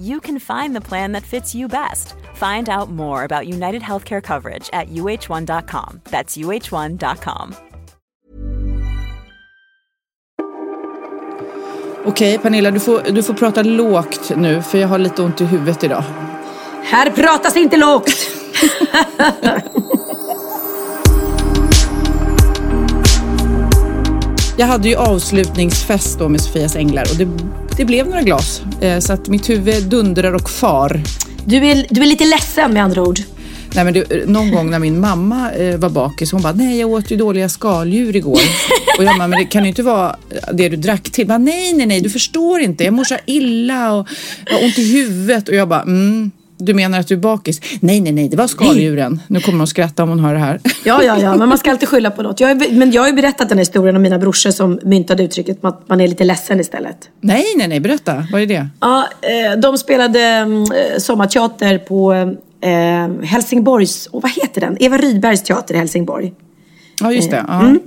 you can find the plan that fits you best. Find out more about United Healthcare coverage at uh1.com. That's uh1.com. Okej, Pernilla, du får, du får prata lågt nu för jag har lite ont i huvudet idag. Här pratas inte lågt! Jag hade ju avslutningsfest då med Sofias Änglar och det, det blev några glas. Eh, så att mitt huvud dundrar och far. Du är, du är lite ledsen med andra ord. Nej, men det, någon gång när min mamma eh, var bakis, hon bara, nej jag åt ju dåliga skaldjur igår. och jag bara, men det kan ju inte vara det du drack till. Bara, nej, nej, nej, du förstår inte. Jag mår så illa och jag har ont i huvudet. Och jag bara, mm. Du menar att du är bakis? Nej, nej, nej, det var skaldjuren. Nu kommer hon skratta om hon hör det här. Ja, ja, ja, men man ska alltid skylla på något. Jag är, men jag har ju berättat den här historien om mina brorsor som myntade uttrycket att man är lite ledsen istället. Nej, nej, nej, berätta. Vad är det? Ja, eh, de spelade mm, sommarteater på eh, Helsingborgs, oh, vad heter den? Eva Rydbergs teater i Helsingborg. Ja, just det. Ja. Mm.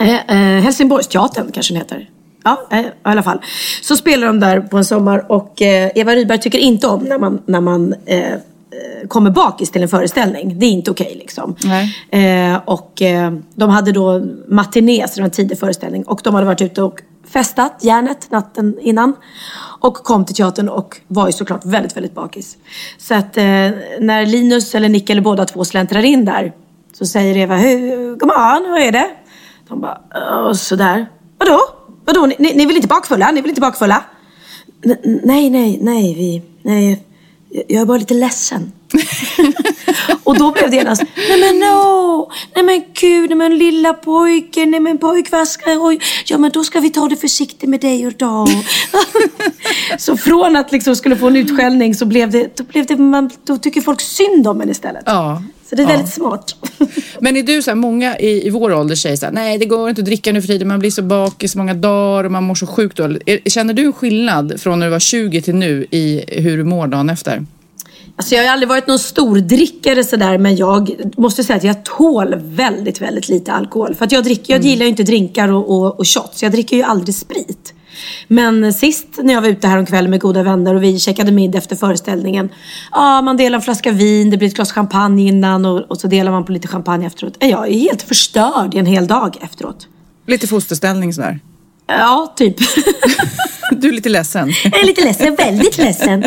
Eh, eh, Helsingborgsteatern kanske den heter. Ja, eh, i alla fall. Så spelar de där på en sommar och eh, Eva Rydberg tycker inte om när man, när man eh, eh kommer bakis till en föreställning. Det är inte okej okay, liksom. Eh, och de hade då matiné, så det var en tidig föreställning. Och de hade varit ute och festat järnet natten innan. Och kom till teatern och var ju såklart väldigt, väldigt bakis. Så att när Linus eller Nick eller båda två släntrar in där så säger Eva, god morgon, hur är det? De bara, sådär. Vadå? Vadå, ni, ni, ni väl inte bakfulla? Ni väl inte bakfulla? N nej, nej, nej, vi, nej, jag är bara lite ledsen. och då blev det genast, nej men no, nej men gud, nej men lilla pojken, nej men pojkvaskare, oj, ja men då ska vi ta det försiktigt med dig och då. så från att liksom skulle få en utskällning så blev det, då blev det, man, då tycker folk synd om en istället. Ja. Så det är ja. väldigt smart. Men är du så här, många i, i vår ålder säger så här, nej det går inte att dricka nu för tiden, man blir så bakis så många dagar och man mår så sjukt dåligt. Känner du en skillnad från när du var 20 till nu i hur du mår dagen efter? Alltså jag har aldrig varit någon stor drickare sådär men jag måste säga att jag tål väldigt, väldigt lite alkohol. För att jag, dricker, jag mm. gillar ju inte drinkar och, och, och shots. Jag dricker ju aldrig sprit. Men sist när jag var ute här kväll med goda vänner och vi käkade middag efter föreställningen. Ja, man delar en flaska vin, det blir ett glas champagne innan och, och så delar man på lite champagne efteråt. Jag är helt förstörd i en hel dag efteråt. Lite fosterställning sådär? Ja, typ. Du är lite ledsen. Jag är lite ledsen, väldigt ledsen.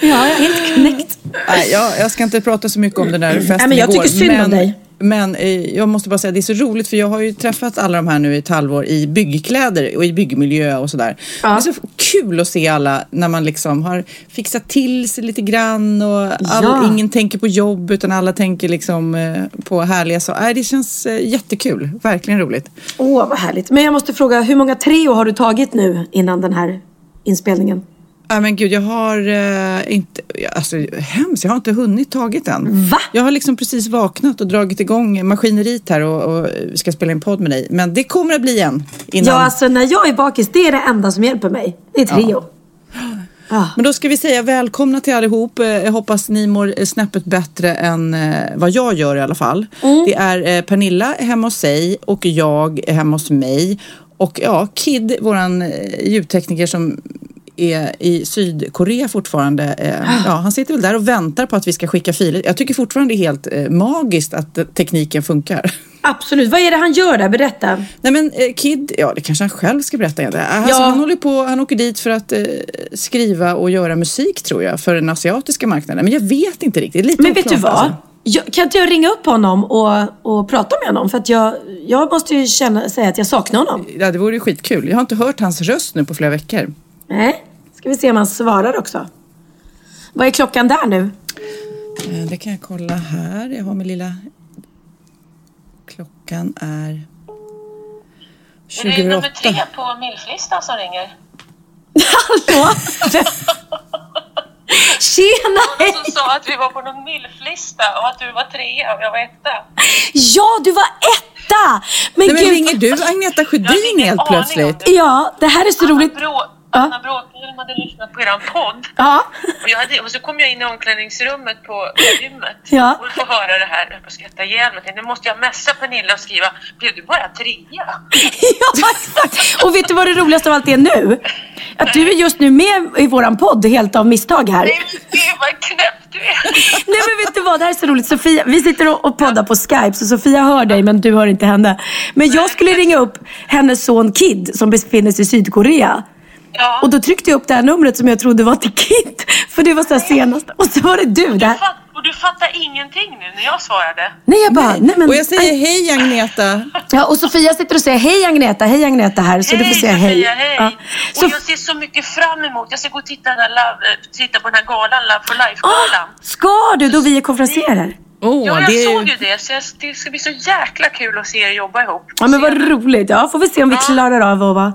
Ja, jag är helt knäckt. Nej, jag, jag ska inte prata så mycket om den där festen Nej, men Jag igår, tycker synd men... om dig. Men eh, jag måste bara säga, det är så roligt för jag har ju träffat alla de här nu i ett halvår i byggkläder och i byggmiljö och sådär. Ja. Det är så kul att se alla när man liksom har fixat till sig lite grann och all, ja. ingen tänker på jobb utan alla tänker liksom eh, på härliga saker. Äh, det känns eh, jättekul, verkligen roligt. Åh, vad härligt. Men jag måste fråga, hur många Treo har du tagit nu innan den här inspelningen? Ja men gud, jag har uh, inte, alltså hemskt, jag har inte hunnit tagit den. Va? Jag har liksom precis vaknat och dragit igång maskineriet här och, och ska spela en podd med dig. Men det kommer att bli en. Innan... Ja, alltså när jag är bakis, det är det enda som hjälper mig. Det är Trio. Ja. Ah. Men då ska vi säga välkomna till allihop. Eh, jag hoppas ni mår snäppet bättre än eh, vad jag gör i alla fall. Mm. Det är Pernilla hemma hos sig och jag hemma hos mig. Och ja, Kid, våran ljudtekniker som är i Sydkorea fortfarande. Eh, ja, han sitter väl där och väntar på att vi ska skicka filer. Jag tycker fortfarande det är helt eh, magiskt att tekniken funkar. Absolut. Vad är det han gör där? Berätta. Nej men eh, Kid, ja det kanske han själv ska berätta. Alltså, ja. Han håller på, han åker dit för att eh, skriva och göra musik tror jag för den asiatiska marknaden. Men jag vet inte riktigt. Lite men vet du vad? Alltså. Jag, kan inte jag ringa upp honom och, och prata med honom? För att jag, jag måste ju känna, säga att jag saknar honom. Ja, det vore ju skitkul. Jag har inte hört hans röst nu på flera veckor. Nej, ska vi se om han svarar också. Vad är klockan där nu? Eh, Det kan jag kolla här. Jag har min lilla... Klockan är... Är det nummer 28. tre på milflistan som ringer? Hallå? Tjena! Någon som sa att vi var på någon milflista och att du var trea och jag var etta. Ja, du var etta! Men Nej, men gud. ringer du Agneta Sjödin helt plötsligt? det. Ja, det här är så roligt. Anna, Ja. Bråkenhielm hade lyssnat på eran podd. Ja. Och, jag hade, och så kom jag in i omklädningsrummet på gymmet Ja. och får höra det här. Jag höll på att skratta ihjäl mig. Nu måste jag messa Pernilla och skriva, blev du bara trea? ja, exakt. Och vet du vad det roligaste av allt är nu? Att du är just nu med i våran podd helt av misstag här. Nej, gud vad knäpp du är! Nej men vet du vad, det här är så roligt. Sofia, vi sitter och- och poddar på Skype så Sofia hör dig men du hör inte henne. Men jag skulle ringa upp hennes son Kid som befinner sig i Sydkorea. Ja. Och då tryckte jag upp det här numret som jag trodde var till Kid. För det var så här senast. Och så var det du. Där. fatt, och du fattar ingenting nu när jag svarade. Nej jag bara, nej, men. Och jag säger hej Agneta. Ja, och Sofia sitter och säger hej Agneta, hej Agneta här. Så du får säga hej. Sofia, hej! Ja. Och Så, jag ser så mycket fram emot, jag ska gå och titta, den här love, eh, titta på den här galan, Love for ah, Life-galan. ska du då vi är konferenserer? Åh, Ja, jag det såg ju... det, så jag, det ska bli så jäkla kul att se er jobba ihop. på Ja men vad roligt. Ja, får vi se om vi Ja. klarar av att vara,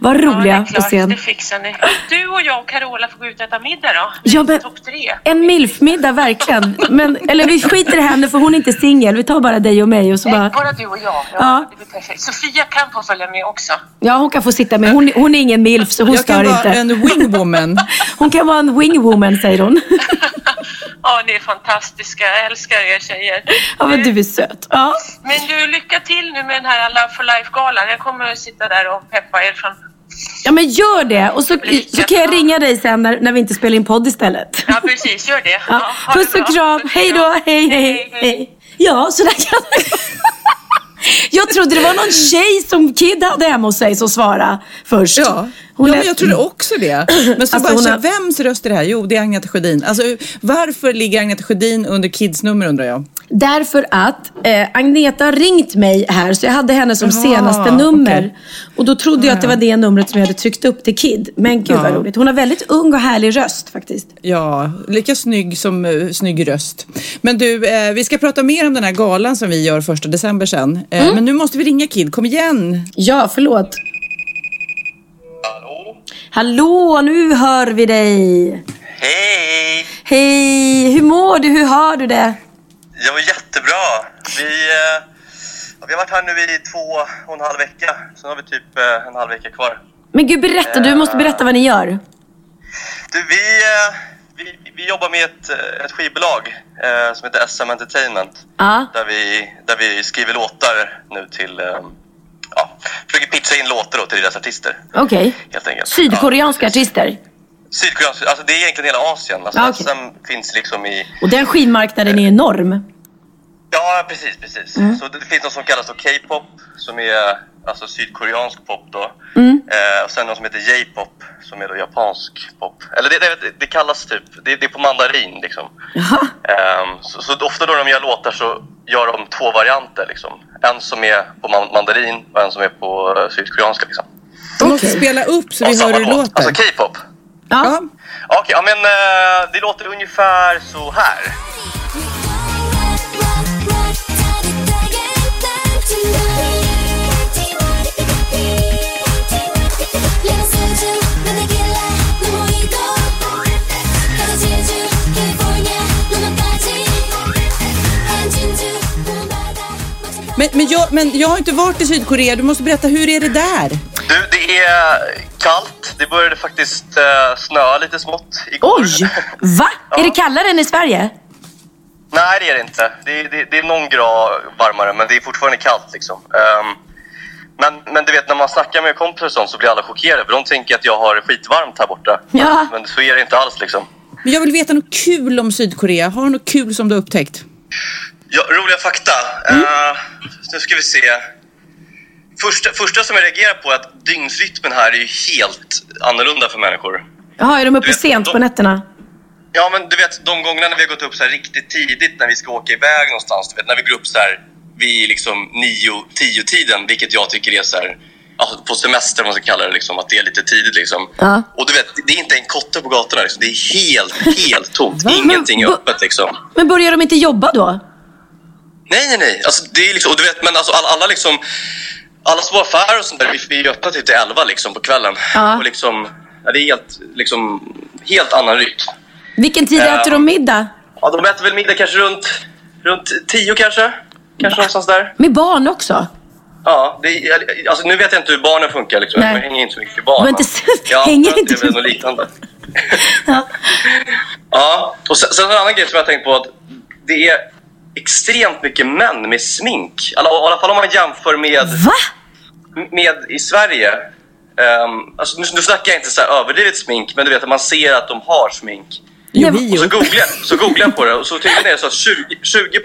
vara Ja, det roliga är på klart, scen. det fixar ni. Du och jag och Carola får gå ut och äta middag då. Ja, men- Topp tre. En milfmiddag, verkligen. Men, eller vi skiter i henne för hon är inte singel. Vi tar bara dig och mig och så Nej, bara... bara du och jag. Ja, Ja. Det blir perfekt. Sofia kan få följa med också. Ja, hon kan få sitta med. Hon, hon är ingen milf så hon Jag kan stör vara inte. en wingwoman. Hon kan vara en wingwoman säger hon. Ja, ni är fantastiska. Jag älskar er tjejer. Ja, men du är söt. Ja. Men du, lycka till nu med den här Love for Life-galan. Jag kommer att sitta där och peppa er från... ja, men gör det. Och så, så kan jag ringa dig sen när, när vi inte spelar in podd istället. Ja, precis. Gör det. Ja. det Puss och bra. kram. Hej då. Hej, hej, hej. Ja, så där kan Jag trodde det var någon tjej som Kid hade hemma hos sig som svarade först. Ja, Hon ja men jag trodde också det. Men så Alltså, bara, har- vems röst är det här? Jo, det är Agneta Sjödin. Alltså, varför ligger Agneta Sjödin under Kids nummer undrar jag? Därför att eh, Agneta har ringt mig här så jag hade henne som Jaha, senaste nummer. okej. Och då trodde jag att det var det numret som jag hade tryckt upp till Kid. Men gud vad Ja. roligt. Hon har väldigt ung och härlig röst faktiskt. Ja, lika snygg som uh, snygg röst. Men du, eh, vi ska prata mer om den här galan som vi gör första december sen. Eh, Mm. Men nu måste vi ringa Kid, kom igen! Ja, förlåt. Hallå? Nu hör vi dig. Hej! Hej, hur mår du? Hur har du det? Jag var jättebra. Vi, eh, vi har varit här nu i två och en halv vecka. Sen har vi typ eh, en halv vecka kvar. Men gud, berätta. Du måste berätta vad ni gör. Du, vi, eh, vi, vi jobbar med ett, ett skivbolag som heter SM Entertainment. Ja. Där vi, där vi skriver låtar nu till... Eh, ja, försöker pitcha in låtar då till deras artister. Okej. Enkelt. Sydkoreanska artister. Ja, Sydkoreansk, alltså det är egentligen hela Asien. Alltså Ja, okej. SM finns liksom i... Och den skivmarknaden är enorm. Ja, precis, precis. Mm. Så det, finns något som kallas då K-pop, som är alltså sydkoreansk pop då. Mm. Eh, och sen något som heter J-pop, som är då japansk pop. Eller det, det, det kallas typ, det, det är på mandarin liksom. Jaha. Ehm, så, så ofta då när de gör låtar så gör de två varianter liksom. En som är på man, mandarin och en som är på eh, sydkoreanska liksom. Du måste Okej. spela upp så vi Och hör hur det låt. låter. Alltså K-pop. Ja. Okej, ja men eh, det låter ungefär så här. Men, men, jag, men jag har inte varit i Sydkorea, du måste berätta, hur är det där? Du, det är kallt. Det började faktiskt uh, snöa lite smått igår. Oj! Va? Är det kallare än i Sverige? Nej, det är det inte. Det är, det, det är någon grad varmare, men det är fortfarande kallt liksom. Ehm, men, men du vet, när man snackar med kompisar och sånt så blir alla chockerade för de tänker att jag har det skitvarmt här borta. Ja. Men så är det inte alls liksom. Men jag vill veta något kul om Sydkorea. Har du något kul som du har upptäckt? Ja, roliga fakta. Eh, nu ska vi se. Första, första som jag reagerar på är att dygnsrytmen här är ju helt annorlunda för människor. Jaha, är de uppe vet, sent de- på nätterna? Ja, men du vet de gångerna när vi har gått upp så här riktigt tidigt när vi ska åka iväg någonstans. Du vet när vi går upp så här vid liksom 9-10 tiden, vilket jag tycker är så här, alltså på semester om man ska kalla det, liksom, att det är lite tidigt liksom. Ja. Och du vet, det är inte en kotte på gatorna liksom. Det är helt, helt tomt. Ingenting är öppet liksom. Men börjar de inte jobba då? Nej, nej, nej. Alltså, det är liksom, och du vet, men alltså alla, alla liksom... Alla små affärer och sånt där, vi, vi är öppna typ till 11 liksom på kvällen. Ja. Och liksom, ja, det är helt, liksom, helt annan rytm. Vilken tid Ja. äter de middag? Ja, de äter väl middag kanske runt, runt 10 kanske. Kanske någonstans där. Med barn också? Ja, det alltså, nu vet jag inte hur barnen funkar. Liksom. Nej. Jag hänger inte så mycket med barn. Men inte antar hänger inte Det är väl något liknande. Ja. Ja, och sen, sen en annan grej som jag har tänkt på. att Det är extremt mycket män med smink. Alla- I alla fall om man jämför med... Va? med i Sverige. Um, alltså, nu, nu snackar jag inte så här överdrivet smink, men du vet att man ser att de har smink. Nej, Och Johio. så googlar, jag- så googlar jag på det och så är det så att 20,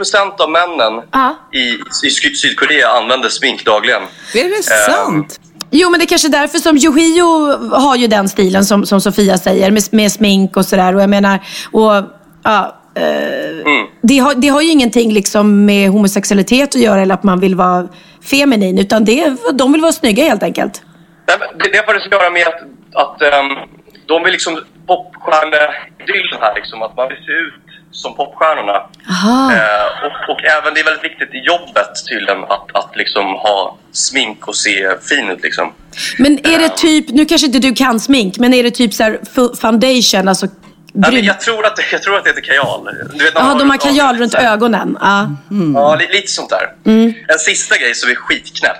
20% av männen Ja. i, i Syd- Sydkorea använder smink dagligen. Är det sant? Jo, men det är kanske därför som Yohio har ju den stilen som, som Sofia säger med, med smink och sådär. Och jag menar, och, ja, Mm. det, har, det har ju ingenting liksom med homosexualitet att göra eller att man vill vara feminin. Utan det, de vill vara snygga helt enkelt. Det, det har faktiskt att göra med att, att ehm, de vill liksom popstjärneidyllen här liksom, att man vill se ut som popstjärnorna. Eh, och, och även det är väldigt viktigt i jobbet tydligen att, att liksom ha smink och se fin ut liksom. Men är det typ, nu kanske inte du kan smink, men är det typ så foundation, alltså Men bryn? jag, tror att det, jag tror att det heter kajal. Du vet, Ja, de har kajal runt ögonen. Ja. Ja, li, lite sånt där. En sista grej som är skitknäpp.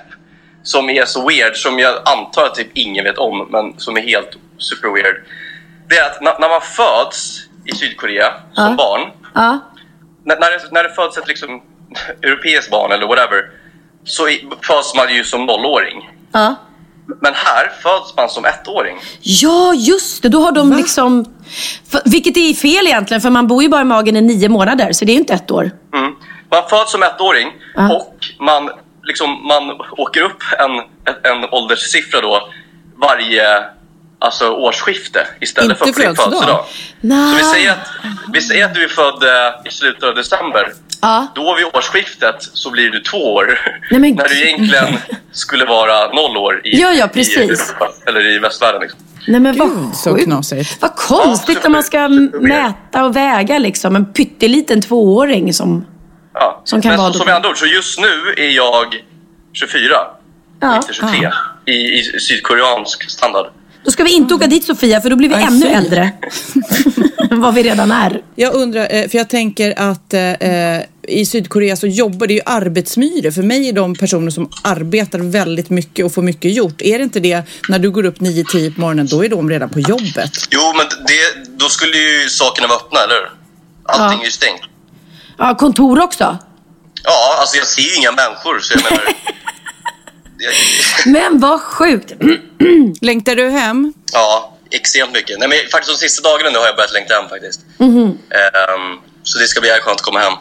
Som är så weird, som jag antar att typ ingen vet om, men som är helt super weird. Det är att när, när man föds i Sydkorea som Ja. barn. Ja. När, när, det, när det föds ett liksom, europeiskt barn eller whatever. Så föds man ju som nollåring. Ja. Men här föds man som ettåring. Ja, just det. Då har de liksom... För, vilket är fel egentligen, för man bor ju bara i magen i nio månader, så det är ju inte ett år. Mm. Man föds som ettåring Ja. och man, liksom, man åker upp en, en ålderssiffra då varje alltså, årsskifte istället Inte för på din födelsedag? Så vi säger, att, vi säger att du är född eh, i slutet av december. Ja. Då vid årsskiftet så blir du två år. Nej, men när du egentligen skulle vara noll år i, Ja, ja, i precis. Europa, eller i västvärlden. Liksom. Nej men vad Gud, så sjukt. knasigt. Vad konstigt Ja, när man ska mäta och väga liksom. En pytteliten tvååring som... Ja. Som kan Men vara så, som med andra ord, så just nu är jag 24. Ja. Inte 23. I, I sydkoreansk standard. Då ska vi inte åka dit Sofia, för då blir vi Aj, ännu fy. äldre. än vad vi redan är. Jag undrar, eh, för jag tänker att eh, i Sydkorea så jobbar det ju arbetsmyror. För mig är de personer som arbetar väldigt mycket och får mycket gjort. Är det inte det när du går upp 9-10 på morgonen, då är de redan på jobbet? Jo, men det, då skulle ju sakerna vara öppna, eller hur? Allting Ja. är ju stängt. Ja, kontor också. Ja, alltså jag ser ju inga människor, så jag menar... Men vad sjukt. Längtar du hem? ja, extremt mycket. Nej, men faktiskt de sista dagarna nu har jag börjat längta hem faktiskt. Mhm. Ehm, så det ska bli jävligt skönt att komma hem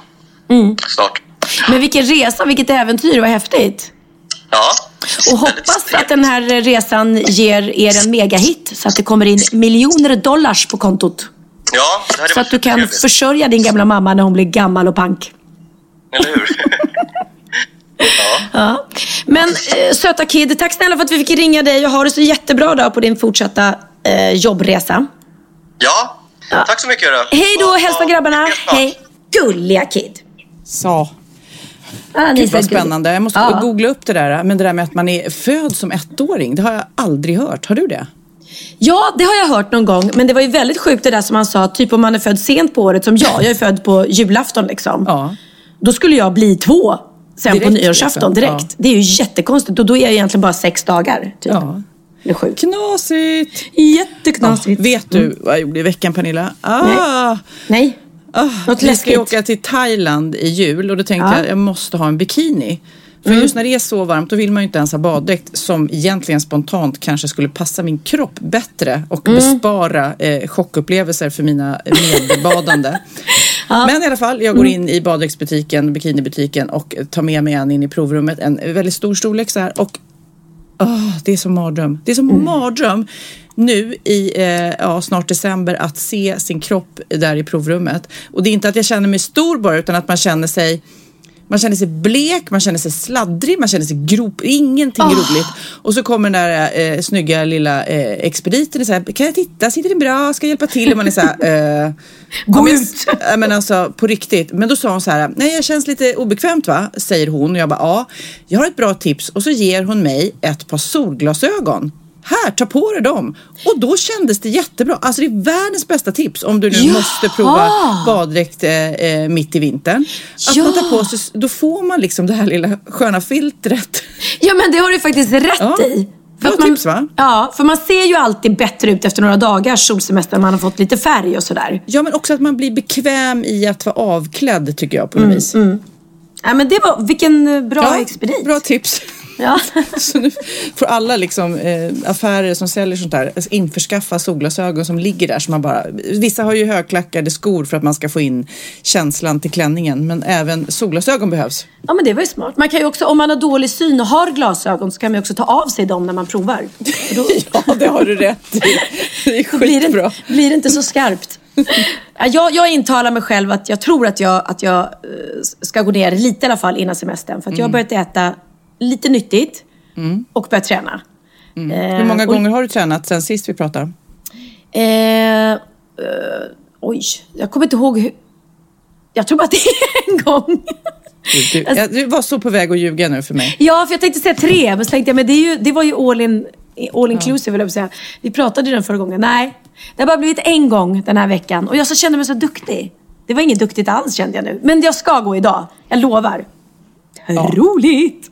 Mm. snart. Men vilken resa, vilket äventyr, vad häftigt. Ja. Och hoppas att trevligt. den här resan ger er en megahit så att det kommer in miljoner dollars på kontot. Ja, det Så att du kan supertrevligt. försörja din gamla mamma när hon blir gammal och pank. Eller hur? Ja. Men eh, söta Kid, tack snälla för att vi fick ringa dig och ha det så jättebra då på din fortsatta eh, jobbresa. ja. Ja. tack så mycket. Då. Hej då, Och- hälsa och- grabbarna. Hej. Gulliga Kid. Sa. Ah, Gud så vad spännande. Jag måste Ja. googla upp det där. Men det där med att man är född som ettåring, det har jag aldrig hört. Har du det? Ja, det har jag hört någon gång. Men det var ju väldigt sjukt det där som han sa. Typ om man är född sent på året som jag. Jag är född på julafton liksom. Ja. Då skulle jag bli två sen på Direkt, nyårsafton liksom. direkt. Ja. Det är ju jättekonstigt. Och då är jag egentligen bara sex dagar. Typ. Ja. Det är sjukt. Knasigt! Jätteknasigt. Vet du vad jag gjorde i veckan Pernilla? Ah, Nej. ah, Något vi ska ju åka till Thailand i jul och då tänkte Ja. jag jag måste ha en bikini. För Mm. just när det är så varmt då vill man ju inte ens ha baddräkt som egentligen spontant kanske skulle passa min kropp bättre och Mm. bespara eh, chockupplevelser för mina medbadande. Men i alla fall, jag går Mm. in i baddräktsbutiken, bikinibutiken och tar med mig en in i provrummet. En väldigt stor storlek så här och Åh, det är som mardröm. Det är som mardröm nu i eh, ja, snart december att se sin kropp där i provrummet. Och det är inte att jag känner mig stor bara utan att man känner sig man känner sig blek, man känner sig sladdrig, man känner sig grop, ingenting roligt. Och så kommer den där eh, snygga lilla eh, expediten och säger, kan jag titta, sitter det bra, ska jag hjälpa till? Och man är så här, eh, Gå ut! Ja, men alltså på riktigt. Men då sa hon så här, nej jag känns lite obekvämt va? Säger hon och jag bara, ja, jag har ett bra tips. Och så ger hon mig ett par solglasögon. Här, ta på dig dem. Och då kändes det jättebra. Alltså det är världens bästa tips om du nu Jaha! måste prova baddräkt eh, eh, mitt i vintern. Att Ja! man tar på sig, då får man liksom det här lilla sköna filtret. Ja men det har du faktiskt rätt Ja. i. Att man, tips, va? Ja, för man ser ju alltid bättre ut efter några dagars solsemester när man har fått lite färg och sådär. Ja men också att man blir bekväm i att vara avklädd tycker jag på något vis. Ja men det var, vilken eh, bra Ja, expedit. Bra tips. Ja. Så nu får alla liksom, eh, affärer som säljer sånt där alltså införskaffa solglasögon som ligger där. Så man bara, vissa har ju högklackade skor för att man ska få in känslan till klänningen. Men även solglasögon behövs. ja men det var ju smart. Man kan ju också, om man har dålig syn och har glasögon så kan man ju också ta av sig dem när man provar. Då, Ja, det har du rätt i. Det är då blir, skitbra. det, blir det inte så skarpt. Ja, Jag, jag intalar mig själv att jag tror att jag, att jag eh, ska gå ner lite i alla fall innan semestern. För att jag har börjat äta lite nyttigt och börjat träna. Eh, Hur många och- gånger har du tränat sen sist vi pratade? Eh, eh, oj, jag kommer inte ihåg hur... Jag tror bara att det är en gång. Du, Alltså- ja, du var så på väg att ljuga nu för mig. Ja, för jag tänkte säga tre, men så tänkte jag, men det, ju, det var ju all, in, all inclusive, vill jag säga. Vi pratade ju den förra gången. Nej, det har bara blivit en gång den här veckan. Och jag så kände mig så duktig. Det var inget duktigt alls kände jag nu. Men jag ska gå idag. Jag lovar. Roligt!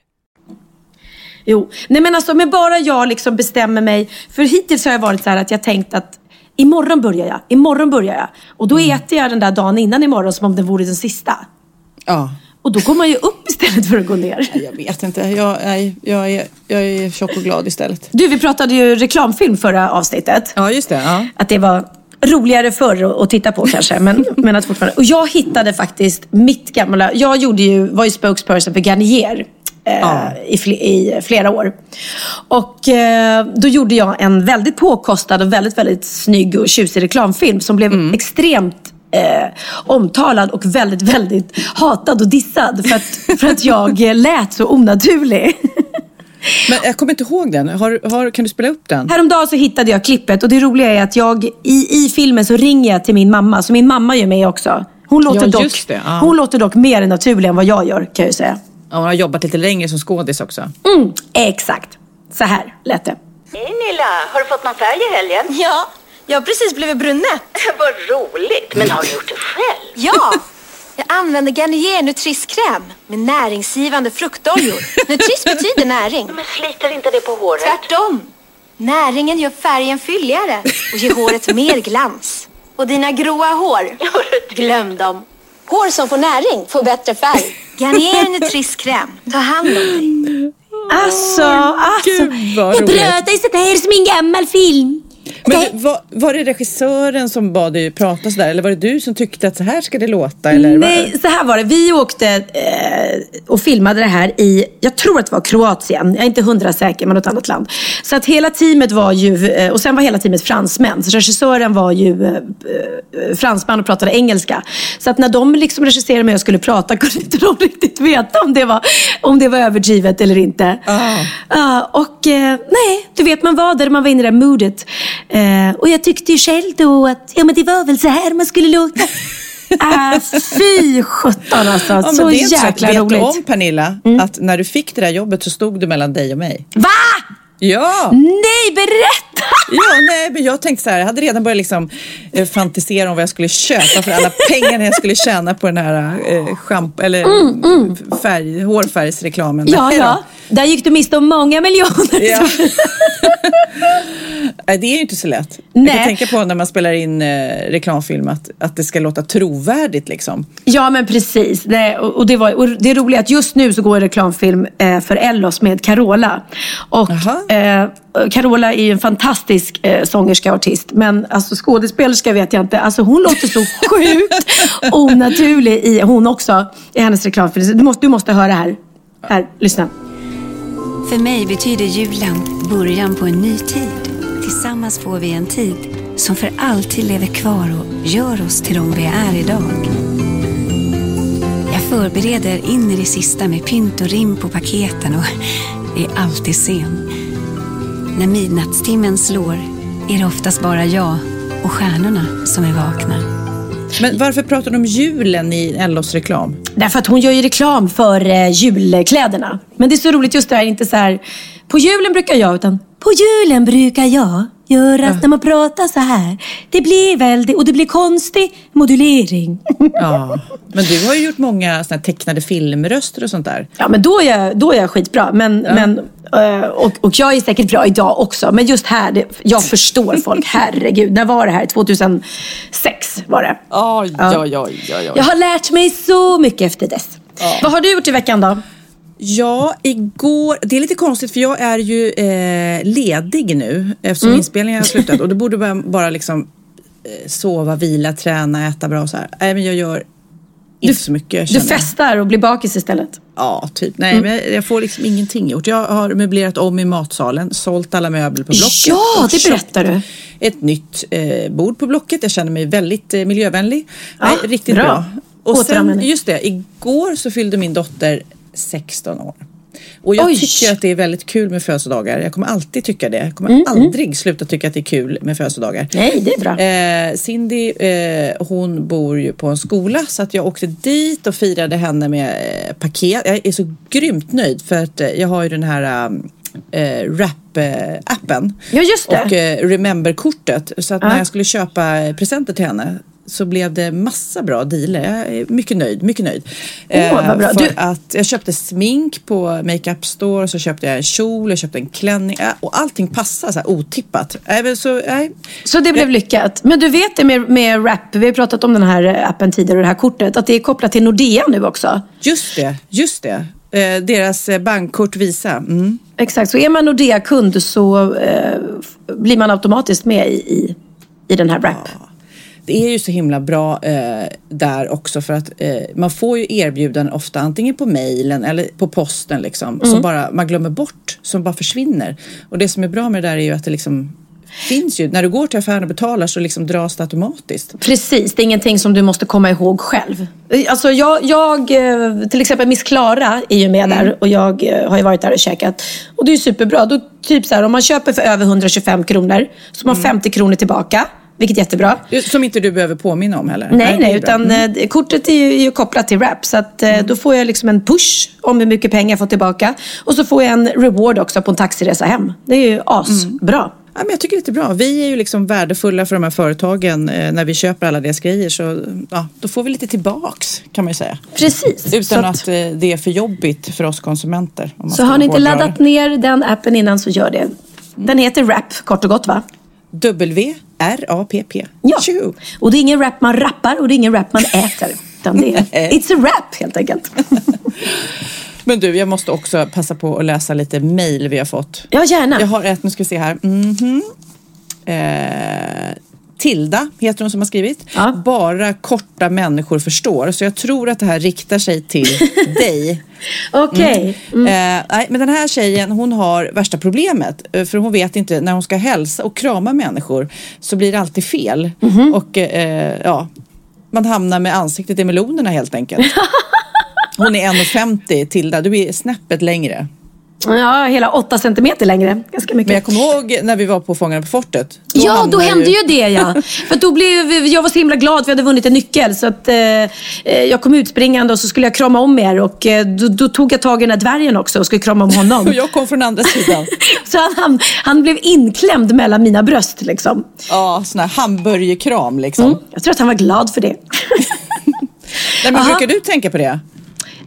Jo, nej men alltså, men bara jag liksom bestämmer mig. För hittills har jag varit så här att jag tänkt att imorgon börjar jag, imorgon börjar jag. Och då mm. äter jag den där dagen innan imorgon som om det vore den sista. Ja. Och då går man ju upp istället för att gå ner. Jag vet inte. Jag, jag, jag, är, jag är tjock och glad istället. Du, vi pratade ju reklamfilm förra avsnittet. Ja, just det. Ja. Att det var roligare förr att titta på kanske. Men, men att fortfarande. Och jag hittade faktiskt mitt gamla... Jag gjorde ju, var ju spokesperson för Garnier ja. i, fl i, flera år. Och eh, då gjorde jag en väldigt påkostad och väldigt, väldigt snygg och tjusig reklamfilm som blev mm. extremt eh, omtalad och väldigt, väldigt hatad och dissad för att, för att jag lät så onaturlig. Men jag kommer inte ihåg den. Har, har, kan du spela upp den? Häromdagen så hittade jag klippet och det roliga är att jag i, i filmen så ringer jag till min mamma. Så min mamma är med också. Hon låter, ja, dock, det, ja. hon låter dock mer naturlig än vad jag gör kan jag ju säga. Ja, hon har jobbat lite längre som skådis också. Mm, exakt. Så här lät det. Hej Nilla, har du fått någon färg i helgen? Ja, jag har precis blivit brunett. Vad roligt. Men har du gjort det själv? Ja, jag använder Garnier Nutrisskräm med näringsgivande fruktoljor. Nutris betyder näring. Men sliter inte det på håret? Tvärtom. Näringen gör färgen fylligare och ger håret mer glans. Och dina gråa hår, glöm dem. Hår som får näring får bättre färg. Garnier Nutrisskräm. Ta hand om dig. Alltså, alltså. Gud, vad jag bröt dig så det här är som en gammal film. Men var, var det regissören som bad dig prata sådär eller var det du som tyckte att så här ska det låta? Eller Nej, så här var det. Vi åkte eh, och filmade det här i, jag tror att det var Kroatien, jag är inte hundra säker, men något annat land. Så att hela teamet var ju, eh, och sen var hela teamet fransmän. Så regissören var ju eh, eh, fransman och pratade engelska. Så att när de liksom regisserade mig och skulle prata kunde inte de riktigt veta om det var, om det var överdrivet eller inte. Ah. Uh, och eh, nej, du vet man var där, man var inne i det där moodet. Eh, och jag tyckte ju själv då att ja, men det var väl så här man skulle låta. Äh, fy sjutton alltså. Ja, så jäkla roligt. Vet du om Pernilla, mm. att när du fick det där jobbet så stod det mellan dig och mig? Va? Ja! Nej, berätta! Ja, nej, men jag tänkte så här, jag hade redan börjat liksom, eh, fantisera om vad jag skulle köpa för alla pengarna jag skulle tjäna på den här eh, schamp eller mm, mm. Färg, hårfärgsreklamen. Ja, ja. Där gick du miste om många miljoner. Ja. det är ju inte så lätt. Nej. Jag kan tänka på när man spelar in eh, reklamfilm att, att det ska låta trovärdigt liksom. Ja, men precis. Det, och, det var, och det är att just nu så går en reklamfilm eh, för Ellos med Carola. Och eh, Carola är ju en fantastisk eh, sångerska och artist. Men alltså, skådespelerska vet jag inte. Alltså, hon låter så sjukt onaturlig i, hon också, i hennes reklamfilm. Du måste, du måste höra här. Här, lyssna. För mig betyder julen början på en ny tid. Tillsammans får vi en tid som för alltid lever kvar och gör oss till de vi är idag. Jag förbereder in i det sista med pynt och rim på paketen och är alltid sen. När midnattstimmen slår är det oftast bara jag och stjärnorna som är vakna. Men varför pratar du om julen i Ellos reklam? Därför att hon gör ju reklam för eh, julkläderna. Men det är så roligt just det här, inte så här, på julen brukar jag, utan på julen brukar jag göra när man pratar så här. Det blir väldigt, och det blir konstig modulering. Ja, men du har ju gjort många såna tecknade filmröster och sånt där. Ja, men då är jag, då är jag skitbra. Men, men, eh, och, och jag är säkert bra idag också. Men just här, det, jag förstår folk. Herregud, när var det här? 2006 var det. Oj, Ja. oj, oj, oj, oj. Jag har lärt mig så mycket efter dess. Vad har du gjort i veckan då? Ja, igår, det är lite konstigt för jag är ju eh, ledig nu eftersom Mm. inspelningen har slutat och då borde man bara liksom eh, sova, vila, träna, äta bra och så här. Nej, men jag gör inte så mycket. Du festar och blir bakis istället. Ja, typ. Nej, Mm. men jag- får liksom ingenting gjort. Jag har möblerat om i matsalen, sålt alla möbler på Blocket. Ja, det berättar du. Ett nytt eh, bord på Blocket. Jag känner mig väldigt eh, miljövänlig. Ja, Nej, riktigt bra. bra. Och sen, just det, igår så fyllde min dotter 16 år. Och jag Oj. tycker att det är väldigt kul med födelsedagar. Jag kommer alltid tycka det. Jag kommer Mm, aldrig sluta tycka att det är kul med födelsedagar. Nej, det är bra. Eh, Cindy, eh, hon bor ju på en skola så att jag åkte dit och firade henne med eh, paket. Jag är så grymt nöjd för att eh, jag har ju den här eh, rap-appen. Ja, just det. Och eh, Remember-kortet. Så att Ja. när jag skulle köpa eh, presenter till henne så blev det massa bra dealer. Jag är mycket nöjd, mycket nöjd. Eh, Åh, vad bra. För Du- att jag köpte smink på Makeup Store, så köpte jag en kjol, jag köpte en klänning eh, och allting passar så här otippat. Men så, nej. Så det blev lyckat. Men du vet det med, med rap, vi har pratat om den här appen tidigare och det här kortet, att det är kopplat till Nordea nu också. Just det, just det. Eh, deras eh, bankkort Visa. Mm. Exakt, så är man Nordea-kund så eh, blir man automatiskt med i, i, i den här rap. Det är ju så himla bra eh, där också för att eh, man får ju erbjudanden ofta antingen på mejlen eller på posten liksom Mm. som bara man glömmer bort, som bara försvinner. Och det som är bra med det där är ju att det liksom finns ju, när du går till affären och betalar så liksom dras det automatiskt. Precis, det är ingenting som du måste komma ihåg själv. Alltså jag, jag eh, till exempel Miss Klara är ju med där och jag eh, har ju varit där och käkat. Och det är ju superbra. Då, typ så här, om man köper för över 125 kronor så har man 50 kronor tillbaka. Vilket är jättebra. Som inte du behöver påminna om heller. Nej, nej, bra. utan eh, kortet är ju, är ju kopplat till Rap. Så att, eh, då får jag liksom en push om hur mycket pengar jag får tillbaka. Och så får jag en reward också på en taxiresa hem. Det är ju asbra. Ja, men jag tycker det är lite bra. Vi är ju liksom värdefulla för de här företagen eh, när vi köper alla deras grejer. Så ja, då får vi lite tillbaks kan man ju säga. Precis. Utan att- att, eh, det är för jobbigt för oss konsumenter. Så har ni inte laddat ner den appen innan så gör det. Den heter Rap, kort och gott va? W-R-A-P-P. Ja. Och det är ingen rap man rappar och det är ingen rap man äter. Utan det är, it's a rap helt enkelt. Men du, jag måste också passa på att läsa lite mejl vi har fått. Ja, gärna. Jag har ett, nu ska vi se här. Mhm. Eh, Tilda heter hon som har skrivit. Bara korta människor förstår. Så jag tror att det här riktar sig till dig. Okej. Mm. Eh, nej, men den här tjejen hon har värsta problemet. eh, För hon vet inte, när hon ska hälsa och krama människor så blir det alltid fel. Mhm. Och eh, ja, man hamnar med ansiktet i melonerna helt enkelt. Hon är 1,50 Tilda, du är snäppet längre. Ja, hela åtta centimeter längre. Ganska mycket. Men jag kommer ihåg när vi var på Fångarna på fortet. Då Ja, då hände ju det ja. För då blev, jag var så himla glad jag hade vunnit en nyckel. Så att, eh, eh, jag kom utspringande och så skulle jag krama om er. Och eh, då, då tog jag tag i den här dvärgen också och skulle krama om honom. Och jag kom från andra sidan. så han, han, han blev inklämd mellan mina bröst liksom. Ja, sån här hamburgerkram liksom. Mm, jag tror att han var glad för det. Nej, men Aha. brukar du tänka på det?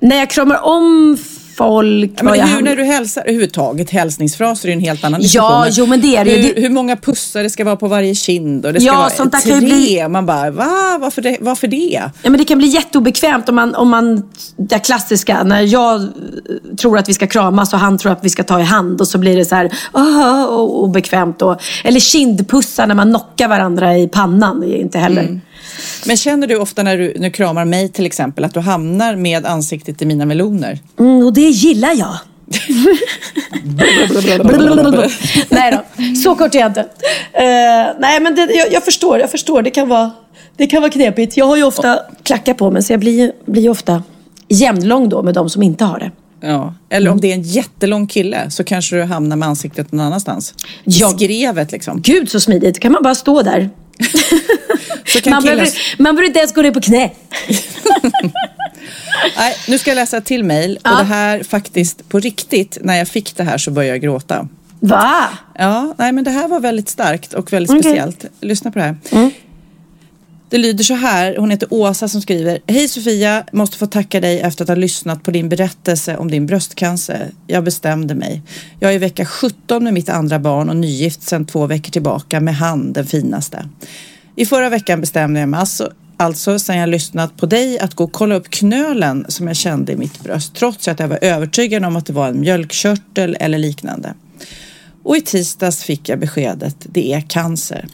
När jag kramar om folk. Ja, men hur ham- när du hälsar överhuvudtaget, hälsningsfraser är ju en helt annan Ja, jo, men det är det. Hur, hur många pussar det ska vara på varje kind och det ska Ja, vara sånt där tre. kan bli- Man bara, va? Varför det? Varför det? Ja, men det kan bli jätteobekvämt om man, om man, det klassiska, när jag tror att vi ska kramas och han tror att vi ska ta i hand och så blir det så här och obekvämt. Och, eller kindpussar när man knockar varandra i pannan, är inte heller. Mm. Men känner du ofta när du, när du kramar mig till exempel att du hamnar med ansiktet i mina meloner? Mm, och det gillar jag. nej då, så kort är jag inte. Eh, nej men det, jag, jag förstår, jag förstår. Det kan, vara, det kan vara knepigt. Jag har ju ofta klackar på mig så jag blir, blir ofta jämnlång då med de som inte har det. Ja. Eller om det är en jättelång kille så kanske du hamnar med ansiktet någon annanstans. I Ja. skrevet liksom. Gud så smidigt, kan man bara stå där. Man behöver, man behöver inte ens gå ner på knä. Nej, nu ska jag läsa ett till mejl. Och det här faktiskt, på riktigt, när jag fick det här så började jag gråta. Va? Ja, nej men det här var väldigt starkt och väldigt Okej. speciellt. Lyssna på det här. Det lyder så här, hon heter Åsa som skriver. Hej Sofia, måste få tacka dig efter att ha lyssnat på din berättelse om din bröstcancer. Jag bestämde mig. Jag är i vecka 17 med mitt andra barn och nygift sedan två veckor tillbaka med han, den finaste. I förra veckan bestämde jag mig alltså, alltså sen jag lyssnat på dig att gå och kolla upp knölen som jag kände i mitt bröst trots att jag var övertygad om att det var en mjölkkörtel eller liknande. Och i tisdags fick jag beskedet, det är cancer.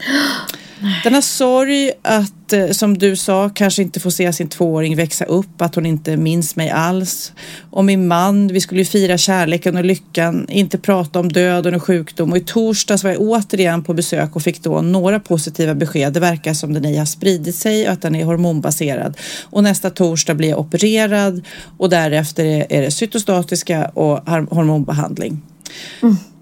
Denna sorg att, eh, som du sa, kanske inte få se sin tvååring växa upp, att hon inte minns mig alls. Och min man, vi skulle ju fira kärleken och lyckan, inte prata om döden och sjukdom. Och i torsdags var jag återigen på besök och fick då några positiva besked. Det verkar som den ej har spridit sig och att den är hormonbaserad. Och nästa torsdag blir jag opererad och därefter är det cytostatiska och hormonbehandling.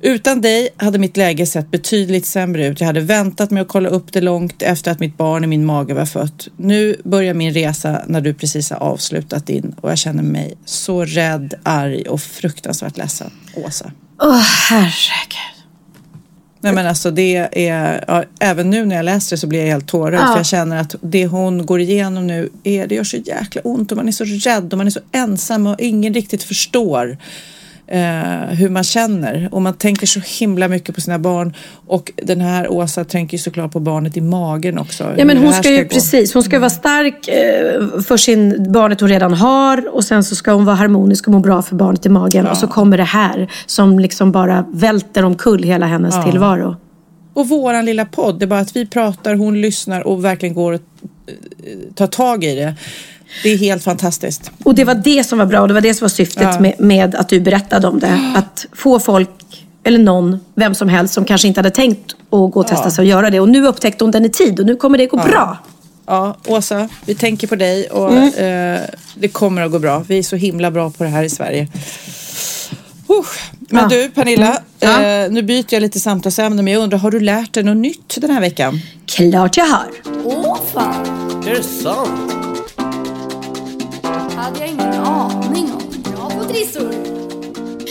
Utan dig hade mitt läge sett betydligt sämre ut. Jag hade väntat med att kolla upp det långt efter att mitt barn i min mage var fött. Nu börjar min resa när du precis har avslutat din och jag känner mig så rädd, arg och fruktansvärt ledsen. Åsa. Åh herregud. Nej men alltså det är, ja, även nu när jag läser det så blir jag helt tårögd Ja. för jag känner att det hon går igenom nu, är, det gör så jäkla ont och man är så rädd och man är så ensam och ingen riktigt förstår eh, hur man känner och man tänker så himla mycket på sina barn och den här Åsa tänker ju såklart på barnet i magen också. Ja, men hon här ska ju gå. precis, hon ska ju vara stark eh, för sin barnet hon redan har och sen så ska hon vara harmonisk och må bra för barnet i magen och så kommer det här som liksom bara välter omkull hela hennes Ja. tillvaro. Och våran lilla podd, det är bara att vi pratar, hon lyssnar och verkligen går och eh, tar tag i det. Det är helt fantastiskt. Och det var det som var bra och det var det som var syftet Ja. med, med att du berättade om det. Att få folk, eller någon, vem som helst som kanske inte hade tänkt att gå och testa Ja. sig och göra det. Och nu upptäckte hon den i tid och nu kommer det gå Ja. bra. Ja, Åsa, vi tänker på dig och Mm. eh, det kommer att gå bra. Vi är så himla bra på det här i Sverige. Usch. Men Ja. du Pernilla, Mm. Eh, nu byter jag lite samtalsämne men jag undrar, har du lärt dig något nytt den här veckan? Klart jag har. Åh fan, Är det sant? Hade jag ingen aning om. Bra på trissor.